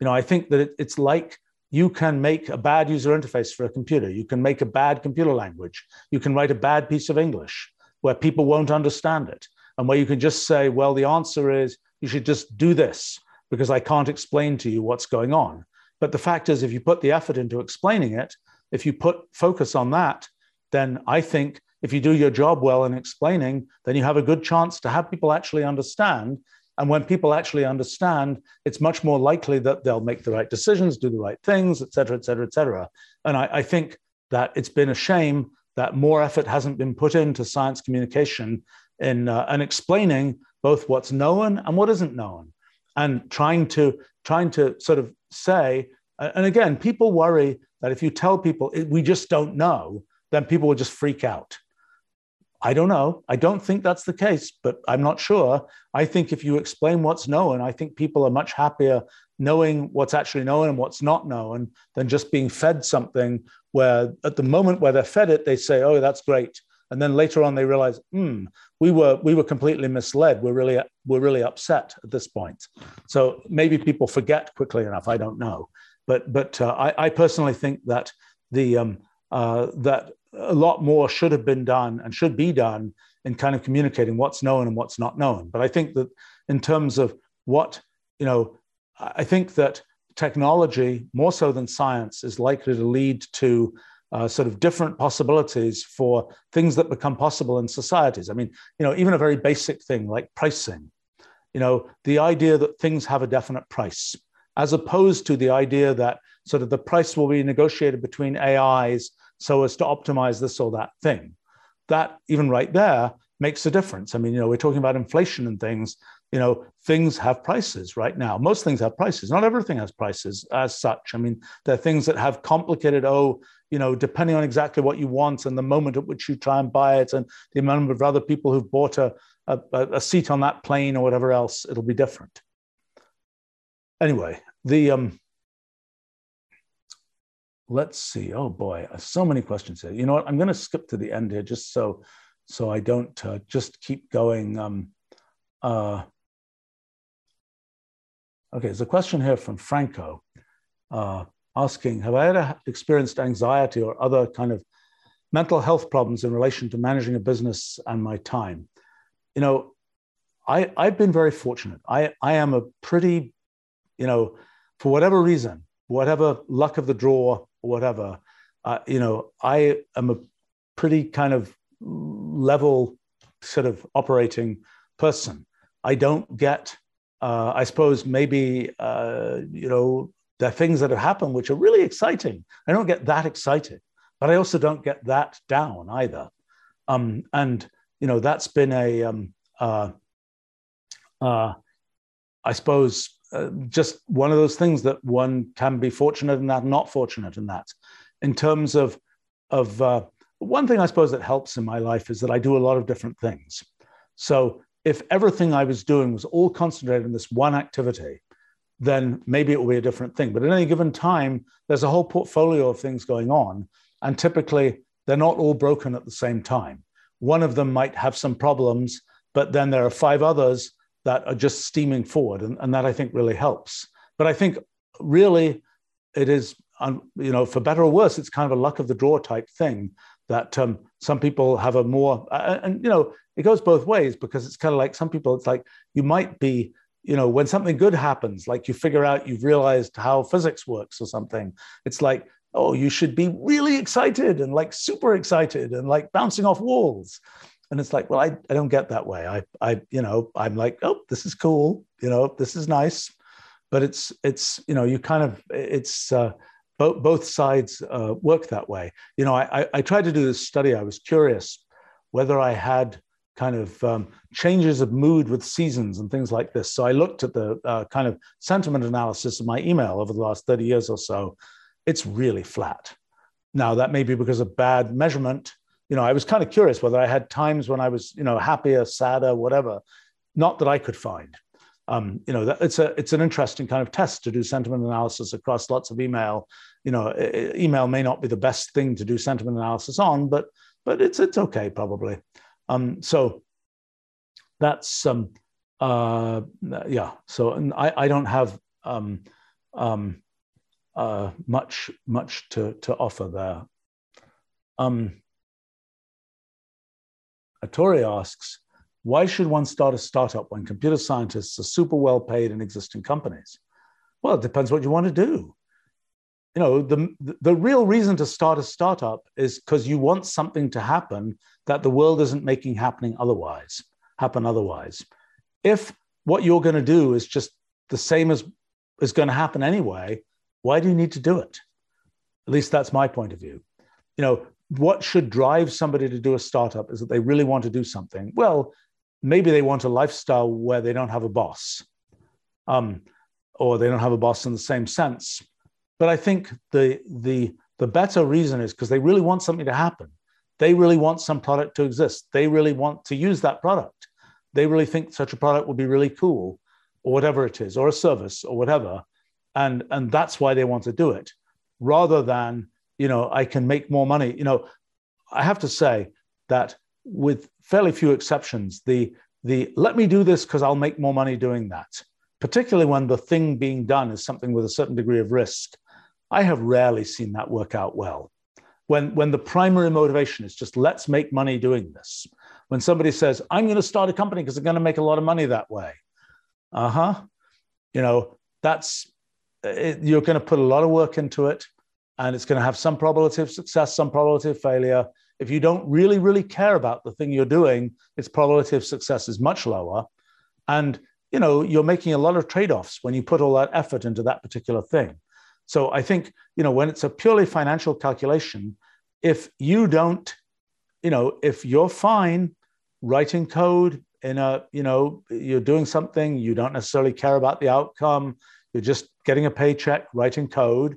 You know, I think that it, it's like you can make a bad user interface for a computer. You can make a bad computer language. You can write a bad piece of English where people won't understand it. And where you can just say, well, the answer is you should just do this because I can't explain to you what's going on. But the fact is, if you put the effort into explaining it, if you put focus on that, then I think if you do your job well in explaining, then you have a good chance to have people actually understand and when people actually understand, it's much more likely that they'll make the right decisions, do the right things, et cetera, et cetera, et cetera. And I, I think that it's been a shame that more effort hasn't been put into science communication in uh, and explaining both what's known and what isn't known, and trying to trying to sort of say. And again, people worry that if you tell people we just don't know, then people will just freak out. I don't know. I don't think that's the case, but I'm not sure. I think if you explain what's known, I think people are much happier knowing what's actually known and what's not known than just being fed something where at the moment where they're fed it, they say, oh, that's great. And then later on they realize, hmm, we were we were completely misled. We're really we're really upset at this point. So maybe people forget quickly enough. I don't know, but but uh, I, I personally think that the um, uh, that a lot more should have been done and should be done in kind of communicating what's known and what's not known. But I think that in terms of what, you know, I think that technology, more so than science, is likely to lead to uh, sort of different possibilities for things that become possible in societies. I mean, you know, even a very basic thing like pricing, you know, the idea that things have a definite price, as opposed to the idea that sort of the price will be negotiated between AIs so as to optimize this or that thing. That even right there makes a difference. I mean, you know, we're talking about inflation and things. You know, things have prices right now. Most things have prices. Not everything has prices as such. I mean, there are things that have complicated, oh, you know, depending on exactly what you want and the moment at which you try and buy it and the amount of other people who've bought a, a, a seat on that plane or whatever else, it'll be different. Anyway, the um, let's see. Oh boy, so many questions here. You know what? I'm going to skip to the end here just so so I don't uh, just keep going. Um, uh, okay, there's a question here from Franco uh, asking, have I ever experienced anxiety or other kind of mental health problems in relation to managing a business and my time? You know, I, I've been very fortunate. I, I am a pretty, you know, for whatever reason, whatever luck of the draw, whatever. Uh, you know, I am a pretty kind of level sort of operating person. I don't get, uh, I suppose maybe, uh, you know, there are things that have happened which are really exciting. I don't get that excited, but I also don't get that down either. Um, and, you know, that's been a, um, uh, uh, I suppose, uh, just one of those things that one can be fortunate in that, not fortunate in that. In terms of of uh, one thing, I suppose that helps in my life is that I do a lot of different things. So if everything I was doing was all concentrated in this one activity, then maybe it will be a different thing. But at any given time, there's a whole portfolio of things going on, and typically they're not all broken at the same time. one of them might have some problems, but then there are five others that are just steaming forward. And, and that I think really helps. But I think really it is, um, you know, for better or worse, it's kind of a luck of the draw type thing that um, some people have a more, and, you know, it goes both ways because it's kind of like some people, it's like you might be, you know, when something good happens, like you figure out you've realized how physics works or something, it's like, oh, you should be really excited and like super excited and like bouncing off walls. And it's like, well, I, I don't get that way. I, I, you know, I'm like, oh, this is cool. You know, this is nice. But it's, it's, you know, you kind of, it's, uh, both, both sides uh, work that way. You know, I, I, I tried to do this study. I was curious whether I had kind of um, changes of mood with seasons and things like this. So I looked at the uh, kind of sentiment analysis of my email over the last 30 years or so. It's really flat. Now, that may be because of bad measurement. You know, I was kind of curious whether I had times when I was, you know, happier, sadder, whatever. Not that I could find. Um, you know, that it's a it's an interesting kind of test to do sentiment analysis across lots of email. You know, email may not be the best thing to do sentiment analysis on, but but it's it's okay probably. Um, so that's um, uh, yeah. So I, I don't have um, um, uh, much much to to offer there. Um, Atori asks, why should one start a startup when computer scientists are super well paid in existing companies? Well, it depends what you want to do. You know, the, the real reason to start a startup is because you want something to happen that the world isn't making happening otherwise, happen otherwise. If what you're going to do is just the same as is going to happen anyway, why do you need to do it? At least that's my point of view. You know, what should drive somebody to do a startup is that they really want to do something. Well, maybe they want a lifestyle where they don't have a boss, um, or they don't have a boss in the same sense. But I think the the the better reason is because they really want something to happen. They really want some product to exist. They really want to use that product. They really think such a product would be really cool, or whatever it is, or a service, or whatever. And, and that's why they want to do it, rather than, you know, I can make more money. You know, I have to say that with fairly few exceptions, the, the let me do this because I'll make more money doing that, particularly when the thing being done is something with a certain degree of risk, I have rarely seen that work out well when, when the primary motivation is just let's make money doing this. When somebody says, I'm going to start a company because I'm going to make a lot of money that way. Uh huh. You know, that's, it, you're going to put a lot of work into it and it's going to have some probability of success, some probability of failure. If you don't really, really care about the thing you're doing, its probability of success is much lower. And, you know, you're making a lot of trade offs when you put all that effort into that particular thing. So I think, you know, when it's a purely financial calculation, if you don't, you know, if you're fine writing code in a, you know, you're doing something, you don't necessarily care about the outcome, you're just getting a paycheck, writing code,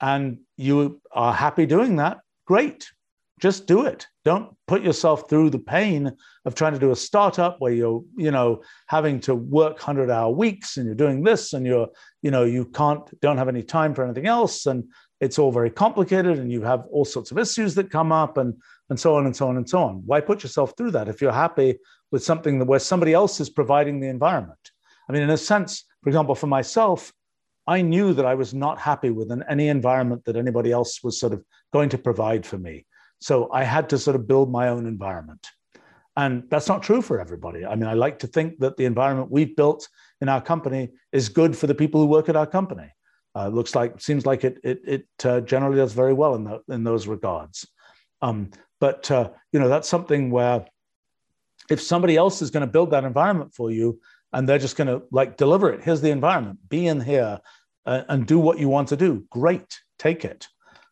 and you are happy doing that, great. Just do it. Don't put yourself through the pain of trying to do a startup where you're, you know, having to work 100 hour weeks and you're doing this and you're, you know, you can't, don't have any time for anything else. And it's all very complicated and you have all sorts of issues that come up and, and so on and so on and so on. Why put yourself through that if you're happy with something that where somebody else is providing the environment? I mean, in a sense, for example, for myself, I knew that I was not happy with any environment that anybody else was sort of going to provide for me. So I had to sort of build my own environment. And that's not true for everybody. I mean, I like to think that the environment we've built in our company is good for the people who work at our company. Uh, looks like, seems like it, it, it uh, generally does very well in, the, in those regards. Um, but, uh, you know, that's something where if somebody else is going to build that environment for you and they're just going to like deliver it, here's the environment, be in here uh, and do what you want to do, great, take it.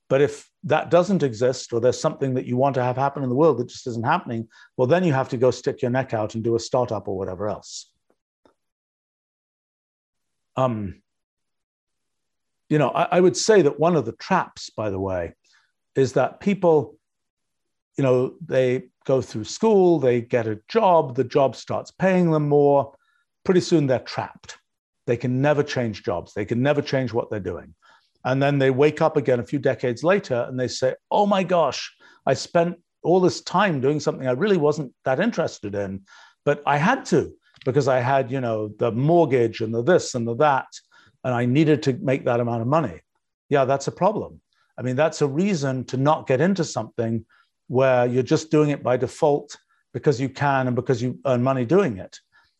But if that doesn't exist, or there's something that you want to have happen in the world that just isn't happening, well, then you have to go stick your neck out and do a startup or whatever else. Um, you know, I, I would say that one of the traps, by the way, is that people, you know, they go through school, they get a job, the job starts paying them more. Pretty soon they're trapped. They can never change jobs, they can never change what they're doing. And then they wake up again a few decades later and they say, oh my gosh, I spent all this time doing something I really wasn't that interested in, but I had to because I had, you know, the mortgage and the this and the that, and I needed to make that amount of money. Yeah, that's a problem. I mean, that's a reason to not get into something where you're just doing it by default because you can and because you earn money doing it.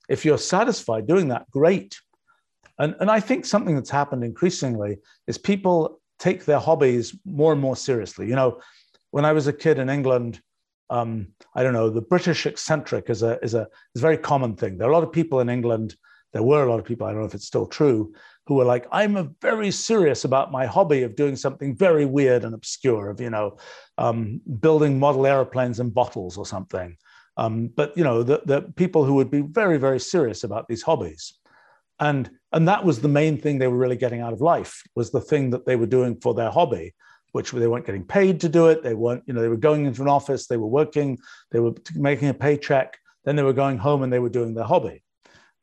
If you're satisfied doing that, great. And, and I think something that's happened increasingly is people take their hobbies more and more seriously. You know, when I was a kid in England, um, I don't know, the British eccentric is a, is, a, is a very common thing. There are a lot of people in England, there were a lot of people, I don't know if it's still true, who were like, I'm very serious about my hobby of doing something very weird and obscure, of, you know, um, building model airplanes in bottles or something. Um, but, you know, the, the people who would be very, very serious about these hobbies. And, and that was the main thing they were really getting out of life, was the thing that they were doing for their hobby, which they weren't getting paid to do it. They weren't, you know, they were going into an office, they were working, they were making a paycheck, then they were going home and they were doing their hobby.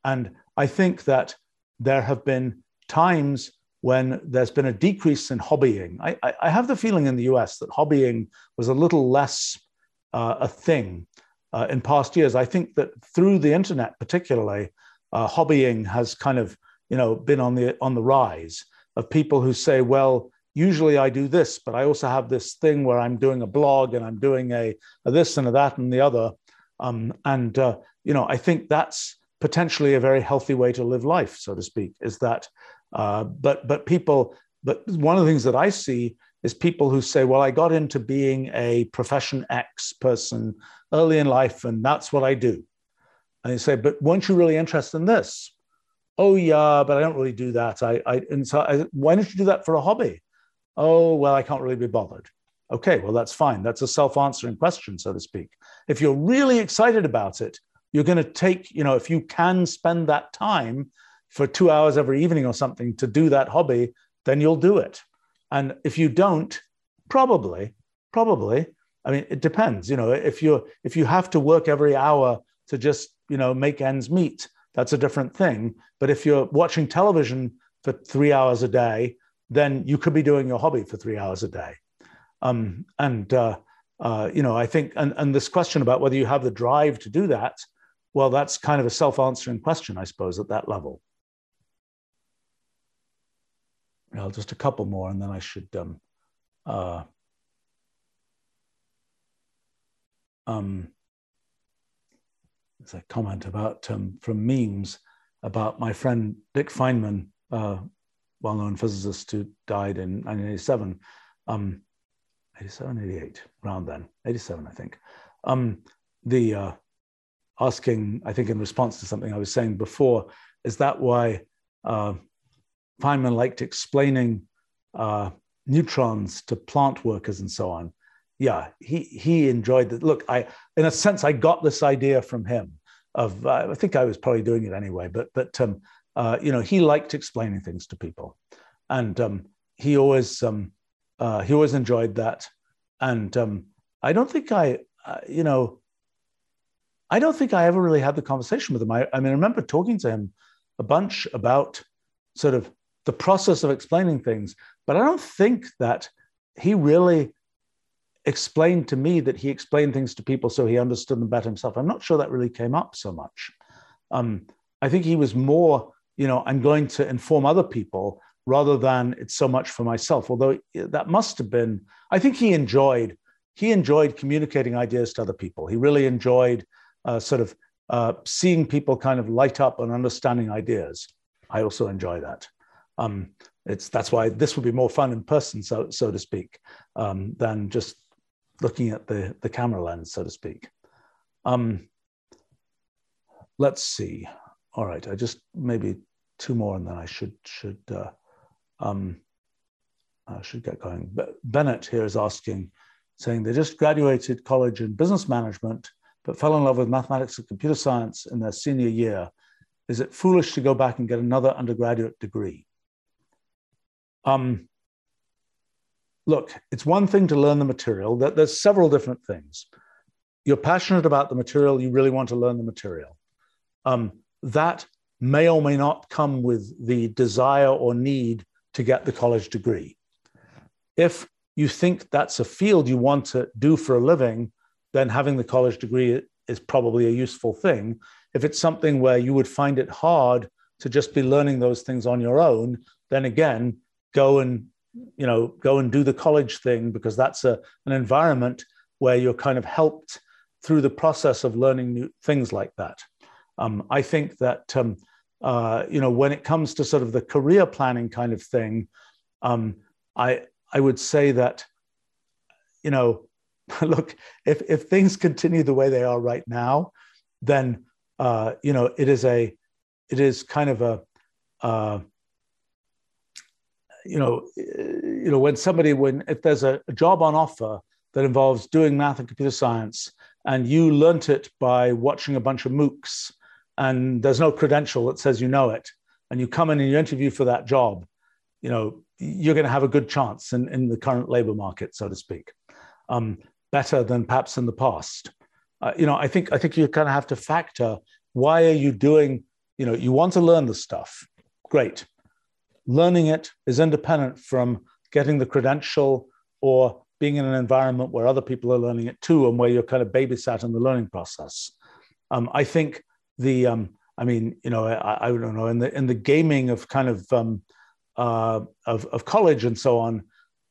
And I think that there have been times when there's been a decrease in hobbying. I, I, I have the feeling in the US that hobbying was a little less uh, a thing uh, in past years. I think that through the internet, particularly, uh, hobbying has kind of you know been on the on the rise of people who say, well, usually I do this, but I also have this thing where I'm doing a blog and I'm doing a, a this and a that and the other. Um, and uh, you know, I think that's potentially a very healthy way to live life, so to speak. Is that uh, but but people, but one of the things that I see is people who say, well, I got into being a profession X person early in life, and that's what I do. And you say, but weren't you really interested in this? Oh yeah, but I don't really do that. I, I and so I, why don't you do that for a hobby? Oh well, I can't really be bothered. Okay, well that's fine. That's a self-answering question, so to speak. If you're really excited about it, you're going to take, you know, if you can spend that time for two hours every evening or something to do that hobby, then you'll do it. And if you don't, probably, probably, I mean, it depends. You know, if you're if you have to work every hour to just you know make ends meet, that's a different thing. But if you're watching television for three hours a day, then you could be doing your hobby for three hours a day. Um, and uh, uh, you know, I think, and, and this question about whether you have the drive to do that, well, that's kind of a self-answering question, I suppose, at that level. Well, just a couple more, and then I should. Um, uh, um, a comment about um, from memes about my friend Dick Feynman, uh, well-known physicist who died in 1987, um, 87, 88, around then, 87, I think. Um, the uh, asking, I think, in response to something I was saying before, is that why uh, Feynman liked explaining uh, neutrons to plant workers and so on. Yeah, he he enjoyed that. Look, I in a sense I got this idea from him. Of uh, I think I was probably doing it anyway, but but um, uh, you know he liked explaining things to people, and um, he always um, uh, he always enjoyed that. And um, I don't think I uh, you know I don't think I ever really had the conversation with him. I, I mean I remember talking to him a bunch about sort of the process of explaining things. But I don't think that he really explained to me that he explained things to people so he understood them better himself. I'm not sure that really came up so much. Um, I think he was more, you know, I'm going to inform other people rather than it's so much for myself. Although that must have been, I think he enjoyed he enjoyed communicating ideas to other people. He really enjoyed uh, sort of uh, seeing people kind of light up and understanding ideas. I also enjoy that. Um, it's that's why this would be more fun in person, so so to speak, um, than just looking at the the camera lens, so to speak. Um, let's see. All right, I just maybe two more, and then I should should uh, um, I should get going. But Bennett here is asking, saying they just graduated college in business management, but fell in love with mathematics and computer science in their senior year. Is it foolish to go back and get another undergraduate degree? Um, look, it's one thing to learn the material. that There's several different things. You're passionate about the material. You really want to learn the material. Um, that may or may not come with the desire or need to get the college degree. If you think that's a field you want to do for a living, then having the college degree is probably a useful thing. If it's something where you would find it hard to just be learning those things on your own, then again, go and you know go and do the college thing because that's a, an environment where you're kind of helped through the process of learning new things like that. Um, I think that um, uh, you know when it comes to sort of the career planning kind of thing, um, I I would say that you know look if if things continue the way they are right now, then uh, you know it is a it is kind of a uh, you know you know when somebody when if there's a, a job on offer that involves doing math and computer science and you learnt it by watching a bunch of MOOCs and there's no credential that says you know it, and you come in and you interview for that job, you know, you're going to have a good chance in, in the current labor market, so to speak, um, better than perhaps in the past. Uh, you know, I think I think you kind of have to factor why are you doing, you know, you want to learn the stuff. Great. Learning it is independent from getting the credential or being in an environment where other people are learning it too and where you're kind of babysat in the learning process. Um, I think the um, I mean, you know, I, I, don't know in the in the gaming of kind of um, uh, of of college and so on.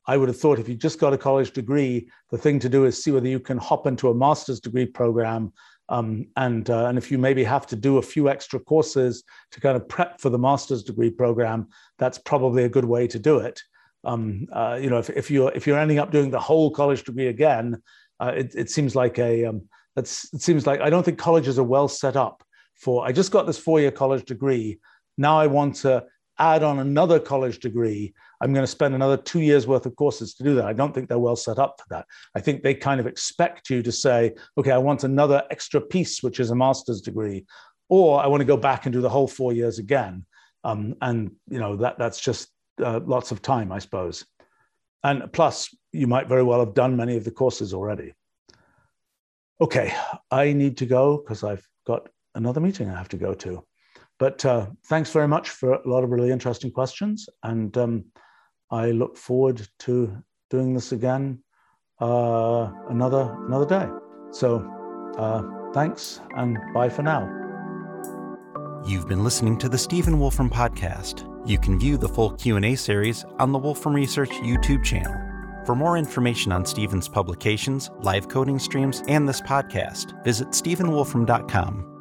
I would have thought if you just got a college degree, the thing to do is see whether you can hop into a master's degree program. Um, and uh, and if you maybe have to do a few extra courses to kind of prep for the master's degree program, that's probably a good way to do it. Um, uh, you know, if, if you're if you're ending up doing the whole college degree again, uh, it, it seems like a um, that's it seems like I don't think colleges are well set up for I just got this four year college degree. Now I want to add on another college degree. I'm going to spend another two years worth of courses to do that. I don't think they're well set up for that. I think they kind of expect you to say, okay, I want another extra piece, which is a master's degree, or I want to go back and do the whole four years again. Um, and you know that that's just uh, lots of time, I suppose. And plus, you might very well have done many of the courses already. Okay, I need to go because I've got another meeting I have to go to. But uh, thanks very much for a lot of really interesting questions. And um, I look forward to doing this again uh, another, another day. So uh, thanks and bye for now. You've been listening to the Stephen Wolfram Podcast. You can view the full Q&A series on the Wolfram Research YouTube channel. For more information on Stephen's publications, live coding streams, and this podcast, visit stephenwolfram.com